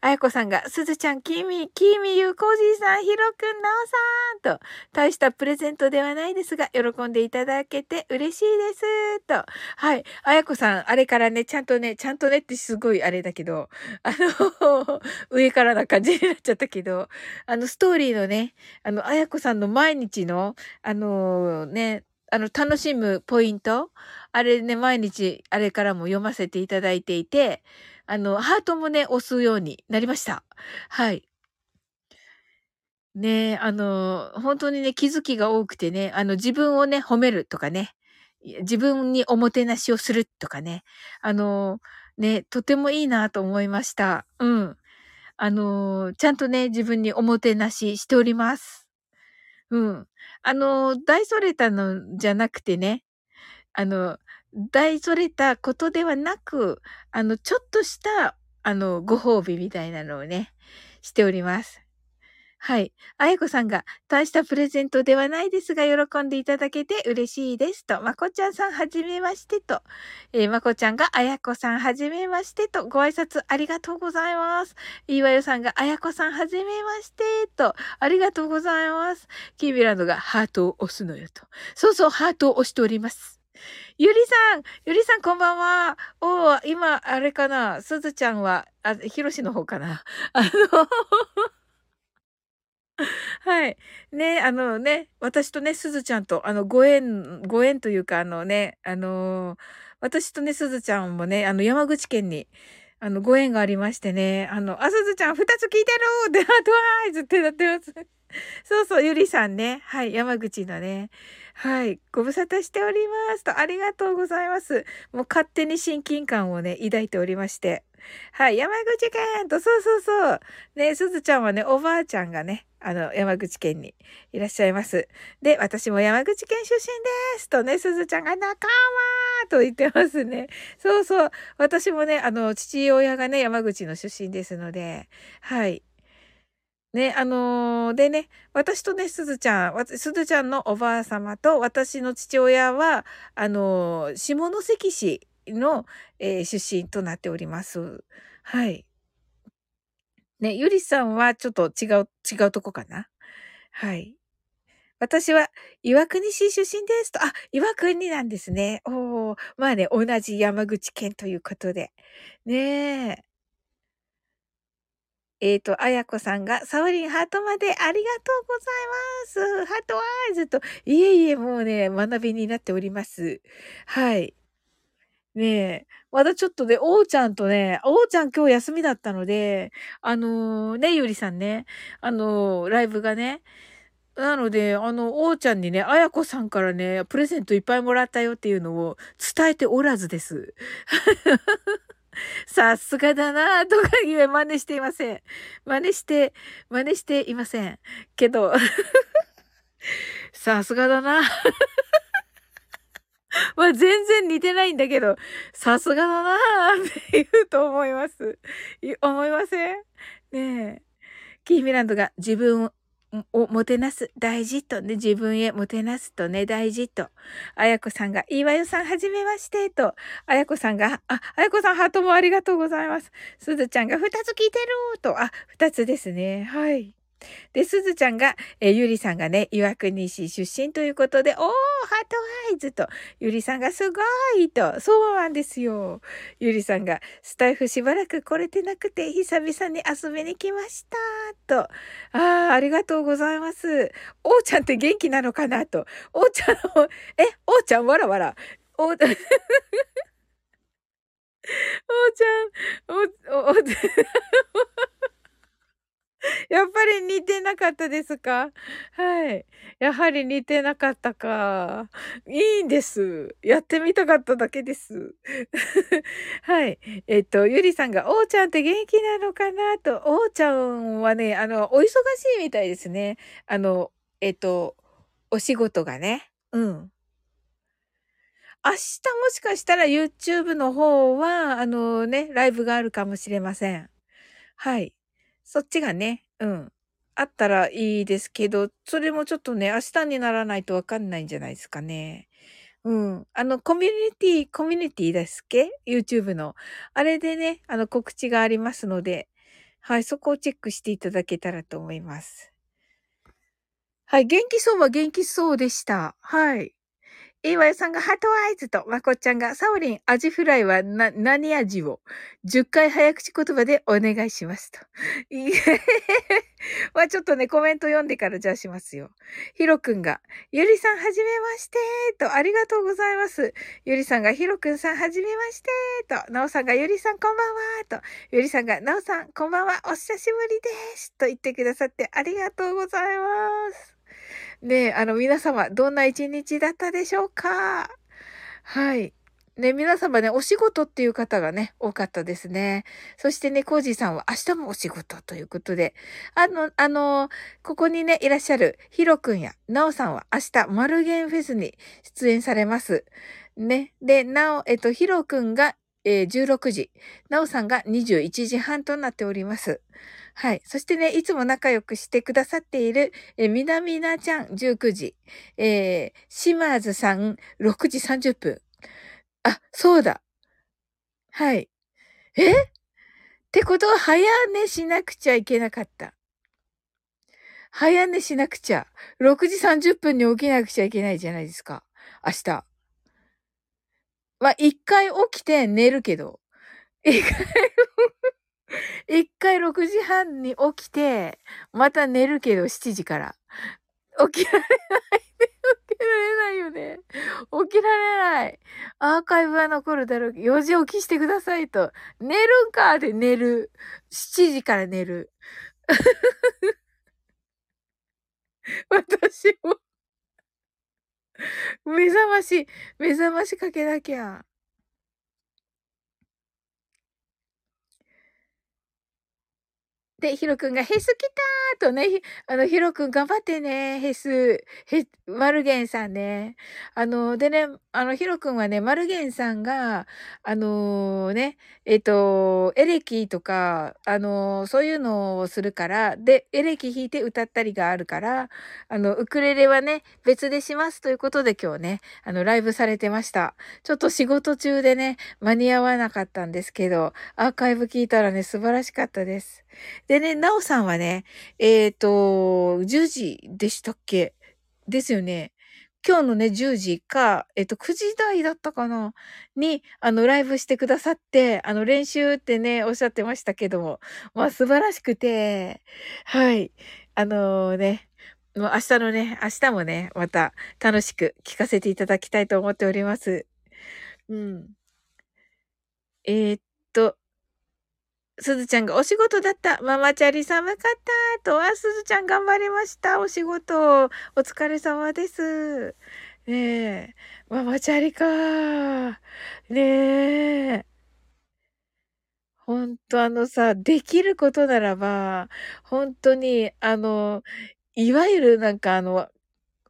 あやこさんが、すずちゃん、きみ、きみゆう、こじいさん、ひろくん、なおさんと、大したプレゼントではないですが、喜んでいただけて嬉しいです。と。はい。あやこさん、あれからね、ちゃんとね、ちゃんとねってすごいあれだけど、あの 上からな感じになっちゃったけど、あの、ストーリーのね、あの、あやこさんの毎日の、あのね、あの、楽しむポイントあれね、毎日、あれからも読ませていただいていて、あの、ハートもね、押すようになりました。はい。ねあの、本当にね、気づきが多くてね、あの、自分をね、褒めるとかね、自分におもてなしをするとかね、あの、ね、とてもいいなと思いました。うん。あの、ちゃんとね、自分におもてなししております。うん。あの、大それたのじゃなくてね、あの、大それたことではなく、あの、ちょっとした、あの、ご褒美みたいなのをね、しております。はい。あやこさんが、大したプレゼントではないですが、喜んでいただけて嬉しいですと。まこちゃんさん、はじめましてと。えー、まこちゃんが、あやこさん、はじめましてと。ご挨拶ありがとうございます。いわよさんが、あやこさん、はじめましてと。ありがとうございます。キービランドが、ハートを押すのよと。そうそう、ハートを押しております。ゆりさんゆりさんこんばんはお今、あれかな？すずちゃんは、あ、ひろしの方かな？あの はい。ね、あのね、私とね、すずちゃんと、あの、ご縁、ご縁というか、あのね、あのー、私とね、すずちゃんもね、あの、山口県に、あの、ご縁がありましてね、あの、あ、すずちゃん、二つ聞いてるって、あとはーいずってなってます。そうそう、ゆりさんね。はい、山口のね。はい、ご無沙汰しておりますと、ありがとうございます。もう勝手に親近感をね、抱いておりまして。はい、山口県と、そうそうそう。ね、すずちゃんはね、おばあちゃんがね、あの、山口県にいらっしゃいます。で、私も山口県出身ですとね、すずちゃんが仲間と言ってますね。そうそう。私もね、あの、父親がね、山口の出身ですので、はい。ね、あのー、でね、私とね、すずちゃん、すずちゃんのおばあ様と私の父親は、あのー、下関市の、えー、出身となっております。はい。ね、ゆりさんはちょっと違う、違うとこかな？はい。私は岩国市出身ですと。あ、岩国なんですね。おー。まあね、同じ山口県ということで。ねえ。えっ、ー、と、あやこさんが、サオリンハートまでありがとうございます。ハートワイズと、いえいえ、もうね、学びになっております。はい。ねえ、まだちょっとね、おうちゃんとね、おうちゃん今日休みだったので、あのー、ね、ゆりさんね、あのー、ライブがね、なので、あの、おうちゃんにね、あやこさんからね、プレゼントいっぱいもらったよっていうのを伝えておらずです。さすがだなとか言え真似していません。真似して、真似していません。けど、さすがだなまあ、全然似てないんだけど、さすがだなって言うと思います。思いません？ねえ。キーミランドが自分をもてなす大事とね、自分へもてなすとね、大事と。あやこさんが、いいわよさんはじめましてと。あやこさんが、あ、あやこさんハートもありがとうございます。すずちゃんが二つ聞いてると。あ、二つですね。はい。で、すずちゃんが、えゆりさんがね、岩国市出身ということで、おー、ハートアイズと、ゆりさんがすごいと、そうなんですよ。ゆりさんが、スタイフしばらく来れてなくて、久々に遊びに来ました、と。あー、ありがとうございます。おーちゃんって元気なのかなと。おーちゃん、え、おーちゃんわらわら。おー、おーちゃん、お、お、お、やっぱり似てなかったですか？はい。やはり似てなかったか。いいんです。やってみたかっただけです。はい。えっと、ゆりさんが、おーちゃんって元気なのかなと、おーちゃんはね、あの、お忙しいみたいですね。あの、えっと、お仕事がね。うん。明日もしかしたら YouTube の方は、あのね、ライブがあるかもしれません。はい。そっちがね、うん。あったらいいですけど、それもちょっとね、明日にならないとわかんないんじゃないですかね。うん。あの、コミュニティ、コミュニティですっけ ?YouTube の。あれでね、あの、告知がありますので、はい、そこをチェックしていただけたらと思います。はい、元気そうは元気そうでした。はい。イーワイさんがハートアイズと、まこっちゃんがサオリン、アジフライはな、何味を ?10 回早口言葉でお願いしますと。いえ まあちょっとね、コメント読んでからじゃあしますよ。ヒロくんが、ゆりさんはじめましてと、ありがとうございます。ゆりさんが、ヒロくんさんはじめましてと、なおさんが、ゆりさんこんばんはと、ゆりさんが、なおさんこんばんは、お久しぶりですと言ってくださってありがとうございます。ねあの、皆様、どんな一日だったでしょうか？はい。ね、皆様ね、お仕事っていう方がね、多かったですね。そしてね、コージーさんは明日もお仕事ということで、あの、あの、ここにね、いらっしゃるヒロくんやナオさんは明日、マルゲンフェスに出演されます。ね。で、なお、えっと、ヒロくんが、えー、16時、ナオさんが21時半となっております。はい。そしてね、いつも仲良くしてくださっている、えみなみなちゃん19時、えー、シマーズさん6時30分。あ、そうだ。はい。え？ってことは早寝しなくちゃいけなかった。早寝しなくちゃ。6時30分に起きなくちゃいけないじゃないですか。明日。ま、一回起きて寝るけど。一回一回6時半に起きて、また寝るけど7時から。起きられない起きられないよね。起きられない。アーカイブは残るだろうけど、4時起きしてくださいと。寝るんかって寝る。7時から寝る。私も 目覚まし、目覚ましかけなきゃ。で、ヒロくんがヘス来たーとね、あの、ヒロくん頑張ってね、ヘス、ヘ、マルゲンさんね。あの、でね、あの、ヒロくんはね、マルゲンさんが、あのー、ね、えっ、と、エレキとか、あのー、そういうのをするから、で、エレキ弾いて歌ったりがあるから、あの、ウクレレはね、別でしますということで今日ね、あの、ライブされてました。ちょっと仕事中でね、間に合わなかったんですけど、アーカイブ聞いたらね、素晴らしかったです。でね、なおさんはね、えっ、ー、と、10時でしたっけ？ですよね。今日のね、10時か、えっと、9時台だったかな？に、あの、ライブしてくださって、あの、練習ってね、おっしゃってましたけども、まあ、素晴らしくて、はい。あのー、ね、もう明日のね、明日もね、また楽しく聞かせていただきたいと思っております。うん。えー、っ、すずちゃんがお仕事だった。ママチャリ寒かったと。あ、すずちゃん頑張りました。お仕事。お疲れ様です。ねえ。ママチャリか。ねえ。ほんとあのさ、できることならば、本当に、あの、いわゆるなんかあの、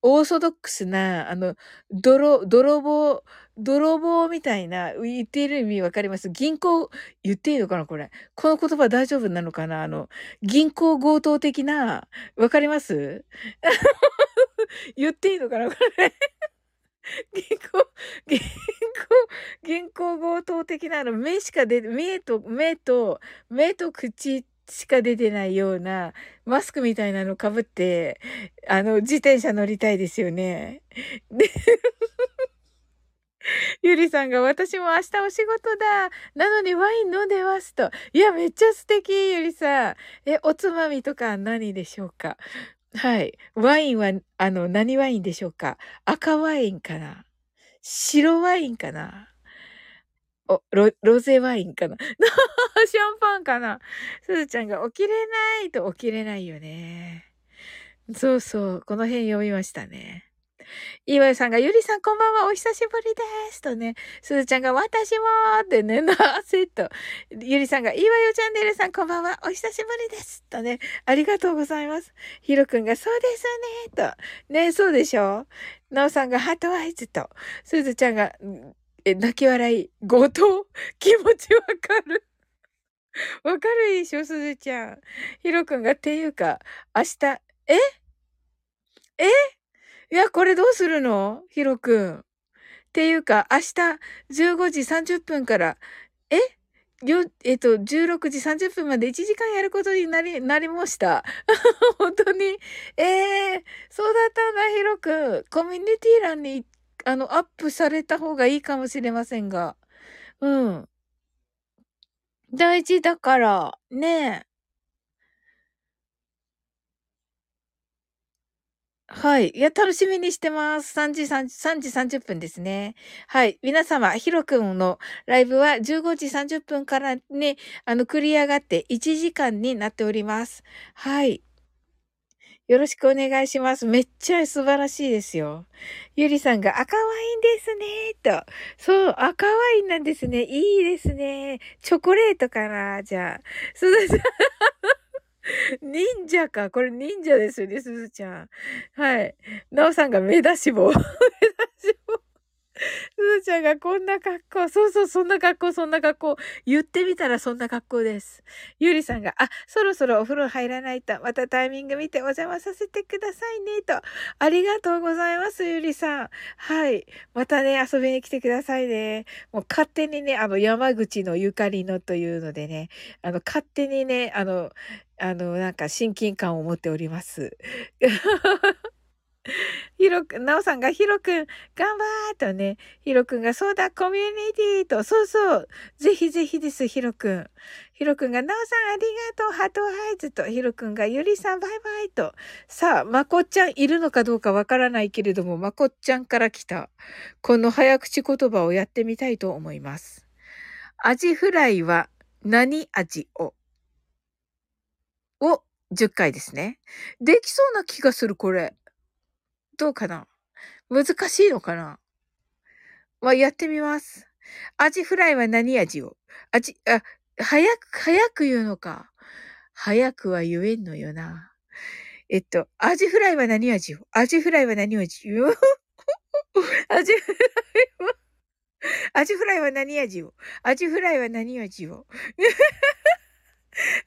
オーソドックスな、あの、泥、泥棒、泥棒みたいな、言っている意味わかります？銀行、言っていいのかなこれ。この言葉大丈夫なのかな？あの、銀行強盗的な、わかります？言っていいのかなこれ。銀行、銀行、銀行強盗的なあの、目しか出、目と、目と、目と口しか出てないような、マスクみたいなの被って、あの、自転車乗りたいですよね。で、ゆりさんが私も明日お仕事だ。なのにワイン飲んでますと。いや、めっちゃ素敵、ゆりさん。え、おつまみとか何でしょうか？はい。ワインは、あの、何ワインでしょうか？赤ワインかな？白ワインかな？お、ロ、ロゼワインかな？シャンパンかな？すずちゃんが起きれないと起きれないよね。そうそう。この辺読みましたね。岩井さんが、ゆりさんこんばんは、お久しぶりです。とね、すずちゃんが、私もってね、なせと。ゆりさんが、岩井チャンネルさんこんばんは、お久しぶりです。とね、ありがとうございます。ひろくんが、そうですね。と。ね、そうでしょなおさんが、ハートアイズと。すずちゃんが、え、泣き笑い、強盗気持ちわかる。わかるでしょ、すずちゃん。ひろくんが、っていうか、明日、え？え？いや、これどうするの？ひろくん。っていうか、明日15時30分から、え？よ、えっと、16時30分まで1時間やることになり、なりました。本当に？ええー、そうだったんだ、ひろくん。コミュニティ欄に、あの、アップされた方がいいかもしれませんが。うん。大事だから、ねえ。はい。いや、楽しみにしてます。3時3、3時30分ですね。はい。皆様、ひろくんのライブは15時30分からね、あの、繰り上がって1時間になっております。はい。よろしくお願いします。めっちゃ素晴らしいですよ。ゆりさんが赤ワインですね、と。そう、赤ワインなんですね。いいですね。チョコレートかな、じゃあ。すずさん。忍者か。これ忍者ですよね、すずちゃん。はい。なおさんが目出し棒。目出し棒。すずちゃんがこんな格好。そうそう、そんな格好、そんな格好。言ってみたらそんな格好です。ゆりさんが、あ、そろそろお風呂入らないと、またタイミング見てお邪魔させてくださいね、と。ありがとうございます、ゆりさん。はい。またね、遊びに来てくださいね。もう勝手にね、あの、山口のゆかりのというのでね、あの、勝手にね、あの、あの、なんか親近感を持っております。ひろくん、なおさんがひろくん、頑張ーとね、ひろくんが、そうだ、コミュニティと、そうそう、ぜひぜひです、ひろくん。ひろくんが、なおさんありがとう、ハートアイズと、ひろくんが、ゆりさんバイバイと。さあ、まこっちゃんいるのかどうかわからないけれども、まこっちゃんから来た、この早口言葉をやってみたいと思います。アジフライは何味を？を10回ですね。できそうな気がする、これ。どうかな？難しいのかな？まあ、やってみます。アジフライは何味を？味、あ、早く、早く言うのか。早くは言えんのよな。えっと、アジフライは何味を？アジフライは何味を？アジフライは、アジフライは何味をアジフライは何味を？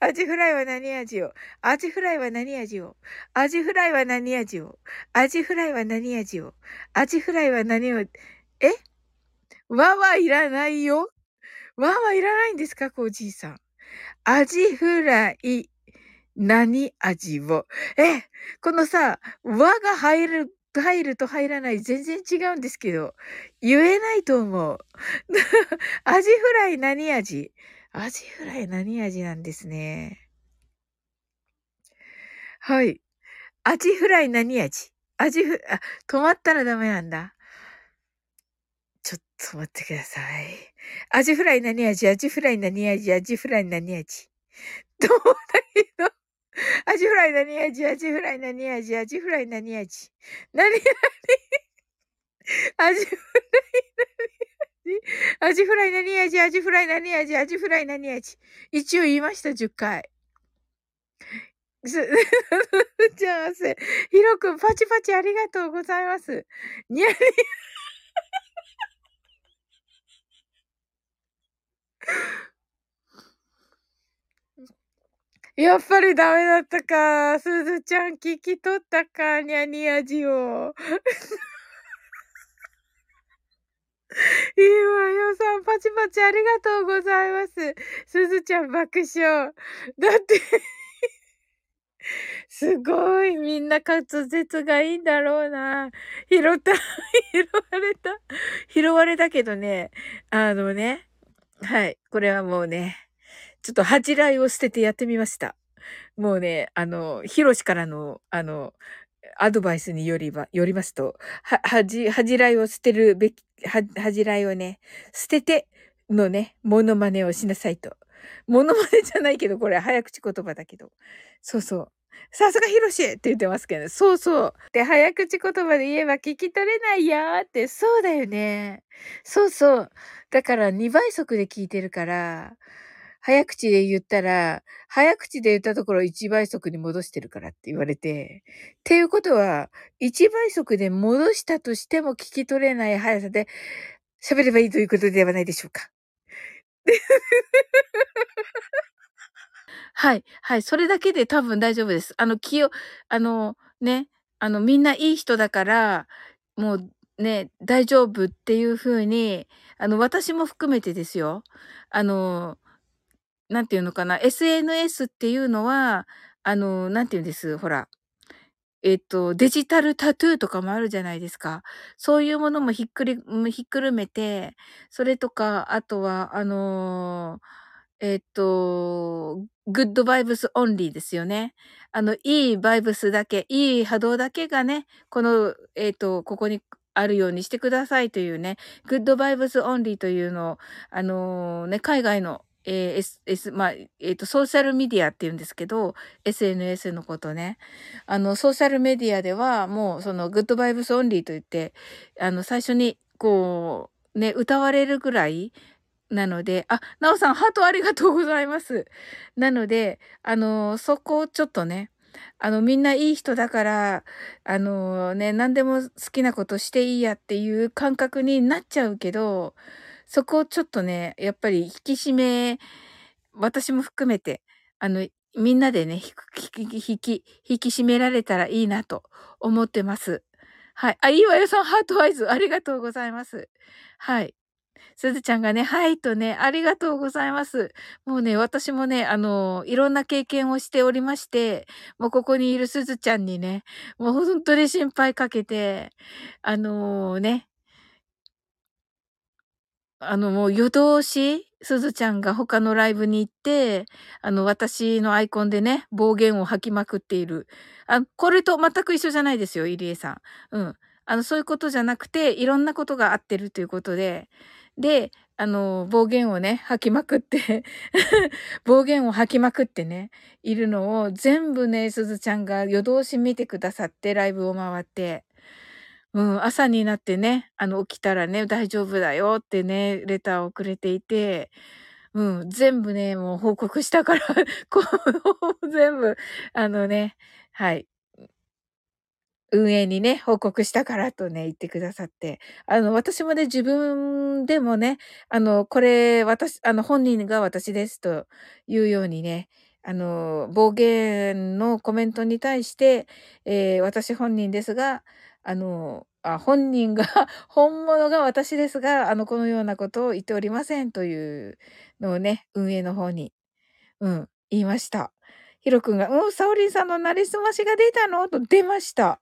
アジフライは何味を？アジフライは何味を？アジフライは何味を？アジフライは何味を？アジフライは何を、え？わはいらないよ。わはいらないんですか？おじいさん。アジフライ、何味を？え、このさ、わが入る、入ると入らない全然違うんですけど、言えないと思う。アジフライ何味？アジフライ何味なんですね。はい。アジフライ何味？アジフ、あ、止まったらダメなんだ。ちょっと待ってください。アジフライ何味？アジフライ何味？アジフライ何味？どうだけど。アジフライ何味？アジフライ何味？アジフライ何味？何何？アジフライ何味？アジフライ何味アジフライ何味アジフライ何味一応言いました、10回。す、打ち合わせ。ひろくん、パチパチありがとうございます。にゃり。やっぱりダメだったか。すずちゃん聞き取ったか。にゃにやじを。いいわよさん、パチパチありがとうございます。すずちゃん爆笑。だって すごい、みんな滑舌がいいんだろうな。拾った、拾われた。拾われたけどね、あのね、はい、これはもうね、ちょっと恥じらいを捨ててやってみました。もうね、あの、ヒロシからの、あの、アドバイスによりば、よりますと、は、恥、恥じらいを捨てるべき、は、恥じらいをね、捨ててのね、モノマネをしなさいと。モノマネじゃないけど、これ早口言葉だけど。そうそう。さすがヒロシって言ってますけど、そうそう。で、早口言葉で言えば聞き取れないやーって、そうだよね。そうそう。だから2倍速で聞いてるから、早口で言ったら、早口で言ったところ1倍速に戻してるからって言われて、っていうことは、1倍速で戻したとしても聞き取れない速さで喋ればいいということではないでしょうか。はい、はい、それだけで多分大丈夫です。あの、気を、あの、ね、あの、みんないい人だから、もうね、大丈夫っていう風に、あの、私も含めてですよ。あの、なんていうのかな、SNS っていうのは、あの、なんていうんです、ほら、えっと、デジタルタトゥーとかもあるじゃないですか。そういうものもひっくり、ひっくるめて、それとか、あとは、あのー、えっと、 good vibes only ですよね。あの、いいバイブスだけ、いい波動だけがね、この、えっと、ここにあるようにしてくださいというね、 good vibes only というのを、あのー、ね、海外のえー、S、S、まあ、えっ、ー、と、ソーシャルメディアって言うんですけど、SNS のことね。あの、ソーシャルメディアでは、もう、その、 good vibes only と言って、あの、最初に、こう、ね、謳われるぐらい、なので、あ、なおさん、ハートありがとうございます。なので、あの、そこをちょっとね、あの、みんないい人だから、あのね、何でも好きなことしていいやっていう感覚になっちゃうけど、そこをちょっとね、やっぱり引き締め、私も含めて、あの、みんなでね、引き、引き、引き締められたらいいなと思ってます。はい。あ、いいわよさん、ハートアイズ、ありがとうございます。はい。すずちゃんがね、はいとね、ありがとうございます。もうね、私もね、あの、いろんな経験をしておりまして、もうここにいるすずちゃんにね、もう本当に心配かけて、あのー、ね、あの、もう夜通し、すずちゃんが他のライブに行って、あの、私のアイコンでね、暴言を吐きまくっている。あ、これと全く一緒じゃないですよ、入江さん。うん。あの、そういうことじゃなくて、いろんなことがあってるということで、で、あの、暴言をね、吐きまくって 暴言を吐きまくってね、いるのを全部ね、すずちゃんが夜通し見てくださって、ライブを回って、うん、朝になってね、あの、起きたらね、大丈夫だよってね、レターをくれていて、うん、全部ね、もう報告したから こう、全部、あのね、はい。運営にね、報告したからとね、言ってくださって。あの、私もね、自分でもね、あの、これ、私、あの、本人が私ですというようにね、あの、暴言のコメントに対して、えー、私本人ですが、あの、あ本人が、本物が私ですが、あの、このようなことを言っておりませんというのをね、運営の方に、うん、言いました。ヒロ君が、うん、サオリンさんのなりすましが出たの？と出ました。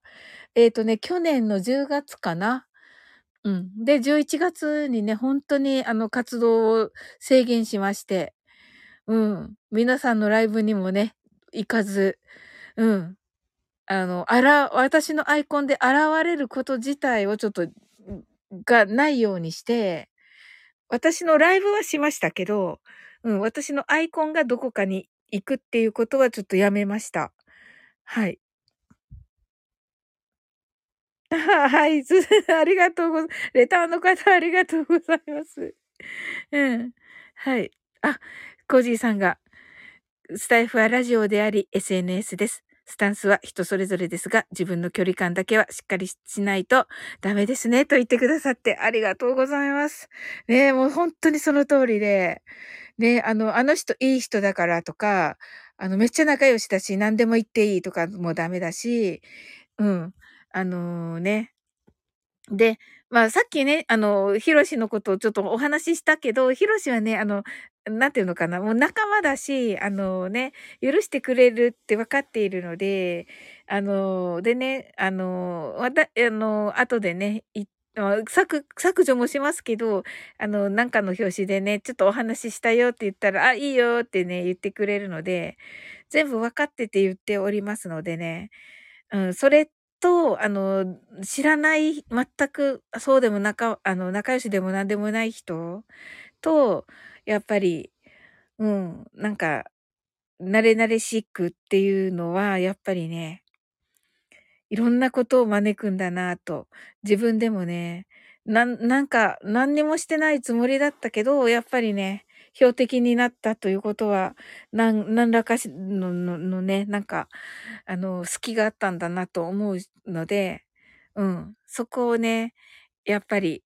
えっ、ー、とね、去年の10月かな。うん。で、11月にね、本当にあの活動を制限しまして、うん。皆さんのライブにもね、行かず、うん。あの、あら、私のアイコンで現れること自体をちょっと、がないようにして、私のライブはしましたけど、うん、私のアイコンがどこかに行くっていうことはちょっとやめました。はい。はい、ありがとうございます。レターの方ありがとうございます。うん。はい。あ、コージーさんが、スタイフはラジオであり SNS です。スタンスは人それぞれですが、自分の距離感だけはしっかりしないとダメですね、と言ってくださってありがとうございます。ねえもう本当にその通りで、ねあの、あの人いい人だからとか、あの、めっちゃ仲良しだし、何でも言っていいとかもダメだし、うん。あのー、ね。で、まあ、さっきね、あの、ヒロシのことをちょっとお話ししたけど、ヒロシはね、あの、なんていうのかな、もう仲間だし、あのね、許してくれるって分かっているので、あの、でね、あの、わた、あの、後でね、削、削除もしますけど、あの、なんかの表紙でね、ちょっとお話ししたよって言ったら、あ、いいよってね、言ってくれるので、全部分かってて言っておりますのでね、うん、それと、あの、知らない、全く、そうでも仲、あの、仲良しでも何でもない人と、やっぱり、うん、なんか、慣れ慣れしくっていうのは、やっぱりね、いろんなことを招くんだなと、自分でもね、なん、なんか、何にもしてないつもりだったけど、やっぱりね、標的になったということは、なん、何らかの、の、のね、なんか、あの、隙があったんだなと思うので、うん、そこをね、やっぱり、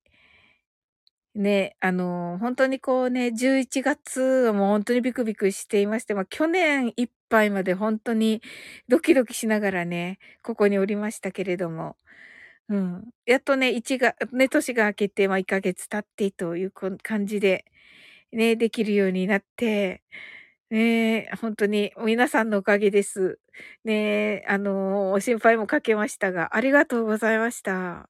ね、あの、本当にこうね、11月はもう本当にビクビクしていまして、まあ去年いっぱいまで本当にドキドキしながらね、ここにおりましたけれども、うん。やっとね、1が、ね、年が明けて、まあ1ヶ月経ってという感じで、ね、できるようになって、ね、本当に皆さんのおかげです。ね、あの、心配もかけましたが、ありがとうございました。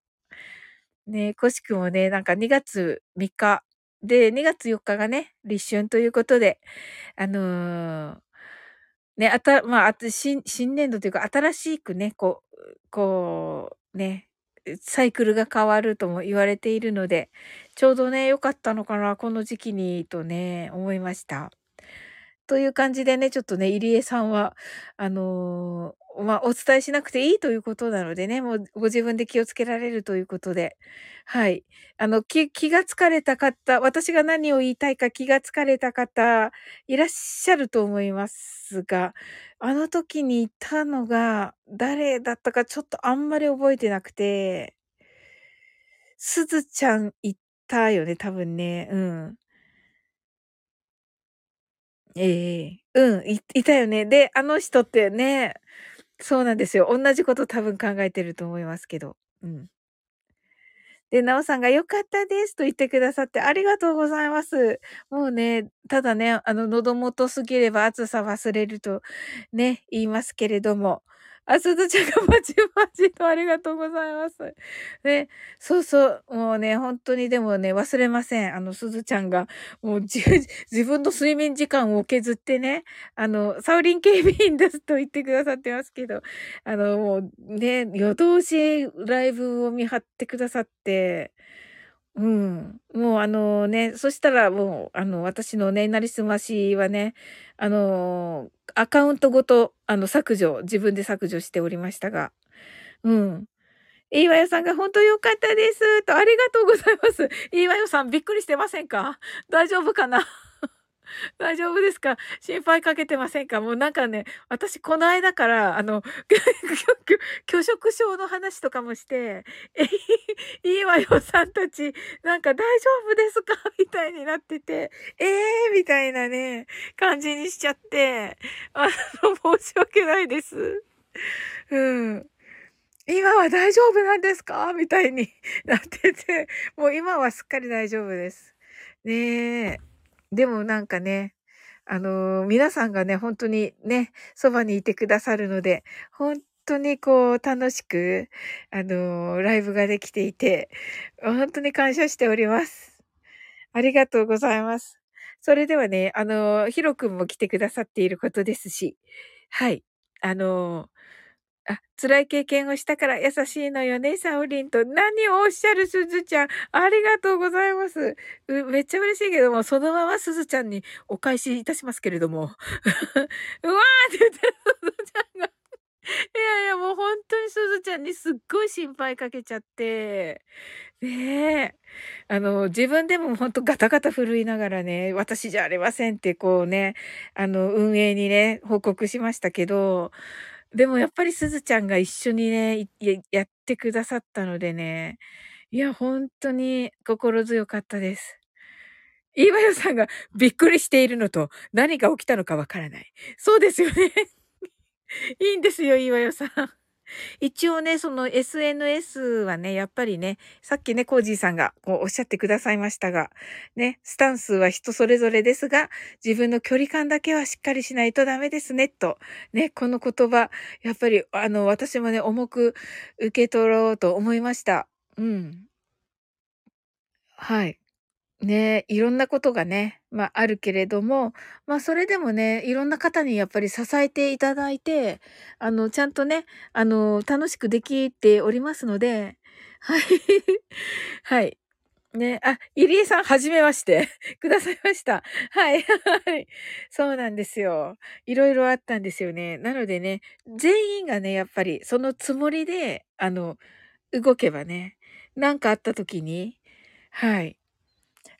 ね、コシくんもね、なんか2月3日で、2月4日がね、立春ということで、あのー、ね、あた、まあ、あと、新、新年度というか、新しくね、こう、こう、ね、サイクルが変わるとも言われているので、ちょうどね、良かったのかな、この時期に、とね、思いました。という感じでね、ちょっとね、入江さんは、あのー、まあ、お伝えしなくていいということなのでね、もうご自分で気をつけられるということで、はい。あの、気、気がつかれた方、私が何を言いたいか気がつかれた方、いらっしゃると思いますが、あの時にいたのが、誰だったかちょっとあんまり覚えてなくて、すずちゃんいたよね、多分ね。うん。ええうん、いいたよね。で、あの人ってね、そうなんですよ。同じこと多分考えてると思いますけど。うん。で、なおさんが良かったですと言ってくださってありがとうございます。もうね、ただね、あの、喉元すぎれば暑さ忘れるとね、言いますけれども、あ、すずちゃんがバチバチとありがとうございます。ね、そうそう、もうね、本当にでもね、忘れません。あの、すずちゃんが、もう自分の睡眠時間を削ってね、あの、サウリン警備員ですと言ってくださってますけど、あの、もうね、夜通しライブを見張ってくださって、うん。もうあのね、そしたらもう、あの、私のね、なりすましはね、あの、アカウントごと、あの、削除、自分で削除しておりましたが、うん。いいわよさんが本当良かったです。と、ありがとうございます。いいわよさん、びっくりしてませんか？大丈夫かな？大丈夫ですか？心配かけてませんか？もうなんかね、私この間から、あの、拒食症の話とかもして、え、いいわよさんたち、なんか大丈夫ですか？みたいになってて、えーみたいなね、感じにしちゃって、あの、申し訳ないです。うん。今は大丈夫なんですか？みたいになってて、もう今はすっかり大丈夫です。ねえ。でもなんかね、あのー、皆さんがね、本当にね、そばにいてくださるので、本当にこう、楽しく、あのー、ライブができていて、本当に感謝しております。ありがとうございます。それではね、あのー、ヒロ君も来てくださっていることですし、はい。あのあ、辛い経験をしたから優しいのよね、サオリンと。何をおっしゃるすずちゃん。ありがとうございます。めっちゃ嬉しいけども、そのまますずちゃんにお返しいたしますけれども。うわーって言ってるすずちゃんが。いやいや、もう本当にすずちゃんにすっごい心配かけちゃって、ねえ。あの、自分でもほんとガタガタ震いながらね、私じゃありませんってこうね、あの、運営にね、報告しましたけど、でもやっぱりすずちゃんが一緒にね、ややってくださったのでね、いや、本当に心強かったです。岩代さんがびっくりしているのと、何が起きたのかわからない。そうですよね。いいんですよ、岩代さん。一応ね、その SNS はね、やっぱりね、さっきね、コージーさんがこうおっしゃってくださいましたが、ね、スタンスは人それぞれですが、自分の距離感だけはしっかりしないとダメですね、と。ね、この言葉、やっぱり、あの、私もね、重く受け取ろうと思いました。うん。はい。ね、いろんなことがね、まあ、あるけれども、まあ、それでもね、いろんな方にやっぱり支えていただいて、あの、ちゃんとね、あの、楽しくできておりますので、はい。はい。ね、あ、入江さん、はじめまして。くださいました。はい、はい。そうなんですよ。いろいろあったんですよね。なのでね、全員がね、やっぱりそのつもりで、あの、動けばね、なんかあった時に、はい。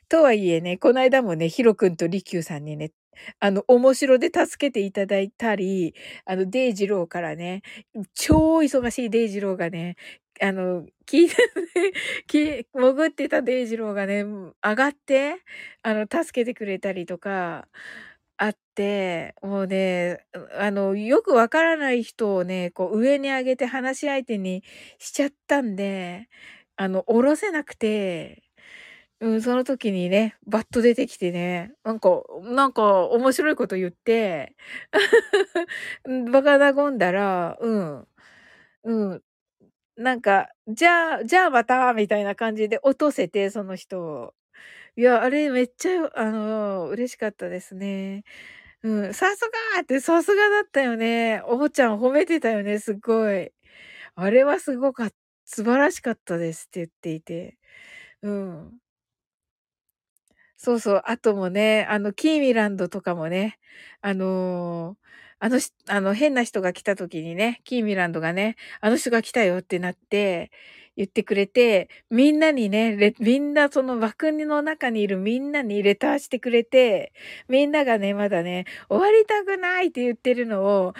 とはいえね、この間もね、ヒロ君とリキューさんにね、あの、面白で助けていただいたり、あの、デイジローからね、超忙しいデイジローがね、あの、聞いて、ね、潜ってたデイジローがね、上がって、あの、助けてくれたりとか、あって、もうね、あの、よくわからない人をね、こう上に上げて話し相手にしちゃったんで、あの、下ろせなくて、うん、その時にね、バッと出てきてね、なんかなんか面白いこと言って、バカ和んだら、うん、うん、なんか、じゃあ、じゃあまたみたいな感じで落とせて、その人を。いや、あれめっちゃ、あの、嬉しかったですね。うん、さすがって、さすがだったよね。おもちゃん褒めてたよね、すごい。あれはすごかった。素晴らしかったですって言っていて。うん。そうそう。あともね、あの、キーミランドとかもね、あの、あのあの、変な人が来た時にね、キーミランドがね、あの人が来たよってなって、言ってくれて、みんなにね、みんなその枠の中にいるみんなにレターしてくれて、みんながね、まだね、終わりたくないって言ってるのを、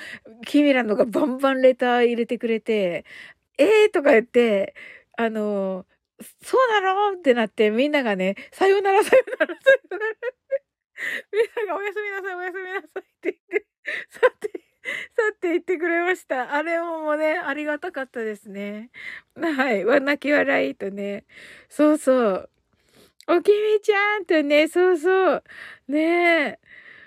キーミランドがバンバンレター入れてくれて、えーとか言って、あの、そうなの？ってなって、みんながね、さよならさよならさよならって、みんながおやすみなさいおやすみなさいって言って、去って、去って言ってくれました。あれもね、ありがたかったですね。はい。わ、泣き笑いとね。そうそう。おきみちゃんとね、そうそう。ねえ。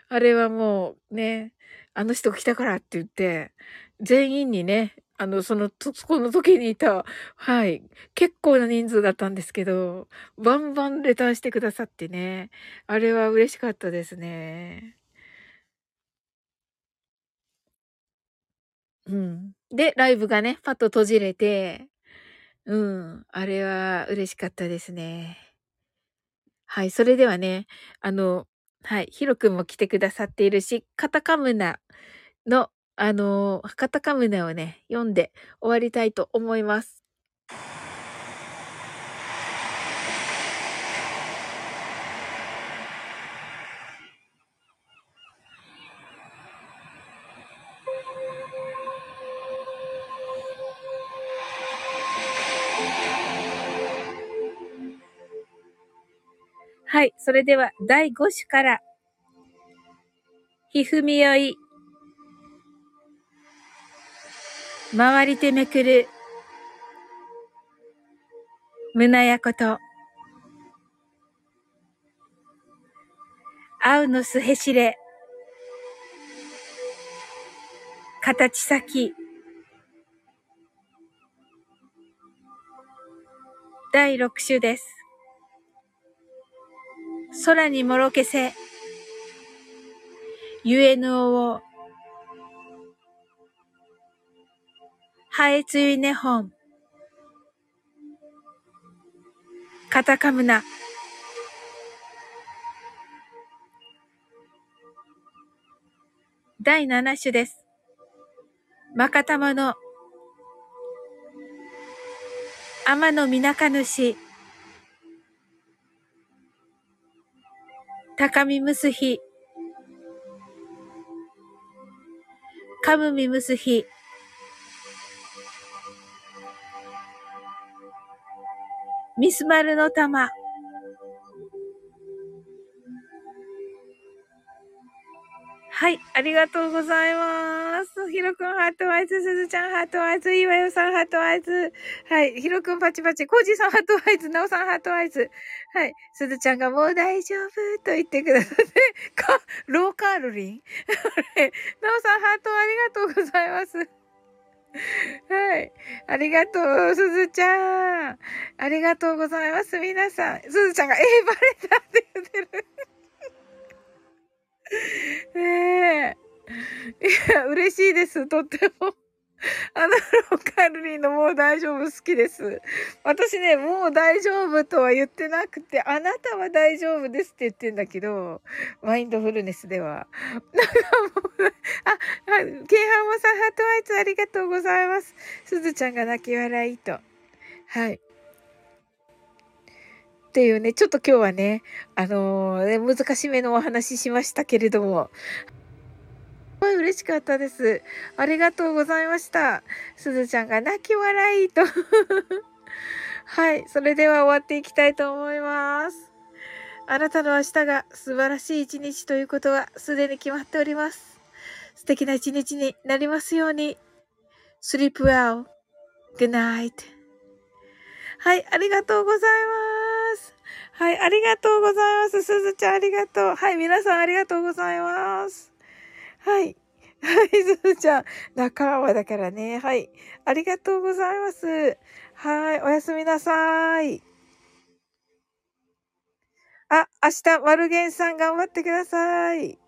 あれはもうね、あの人来たからって言って、全員にね、あの、その、そこの時にいた、はい、結構な人数だったんですけど、バンバンレターしてくださってね、あれは嬉しかったですね。うん。で、ライブがね、パッと閉じれて、うん、あれは嬉しかったですね。はい、それではね、あの、はい、ヒロ君も来てくださっているし、カタカムナのあの、カタカムネをね、読んで終わりたいと思います。はい。それでは、第5種から、ひふみよい、回りてめくる、胸やこと、青のすへしれ、形先、第六種です。空にもろけせ、ゆえぬおを、ハエツイネホン。カタカムナ。第七種です。まかたまの、天のみなか主、高みむすひ、かむみむすひ、ミスマルの玉、はい、ありがとうございます。ひろくん heart eyes、すずちゃん heart eyes、いわよさん heart eyes。はい、ひろくんパチパチ、コージさん heart eyes、なおさん heart eyes。はい、すずちゃんがもう大丈夫と言ってくださって、か、ローカールリン？なおさんハートありがとうございます。はい。ありがとう、すずちゃん。ありがとうございます、皆さん。すずちゃんが、えー、バレたって言ってる。ねえ。いや、嬉しいです。とっても。あのローカルリーのもう大丈夫好きです。私ね、もう大丈夫とは言ってなくて、あなたは大丈夫ですって言ってんだけど、マインドフルネスでは。なんかもう、あ、ケンハモさんハートアイツありがとうございます。すずちゃんが泣き笑いと。はい。っていうね、ちょっと今日はね、あのー、ね、難しめのお話ししましたけれども、すごい嬉しかったです。ありがとうございました。すずちゃんが泣き笑いと はい。それでは終わっていきたいと思います。あなたの明日が素晴らしい一日ということはすでに決まっております。素敵な一日になりますように。sleep well. good night. はい。ありがとうございます。はい、ありがとうございます。すずちゃんありがとう。はい、皆さんありがとうございます。はい。はい、ずずちゃん。仲間だからね。はい。ありがとうございます。はい、おやすみなさい。あ、明日、マルゲンさん頑張ってください。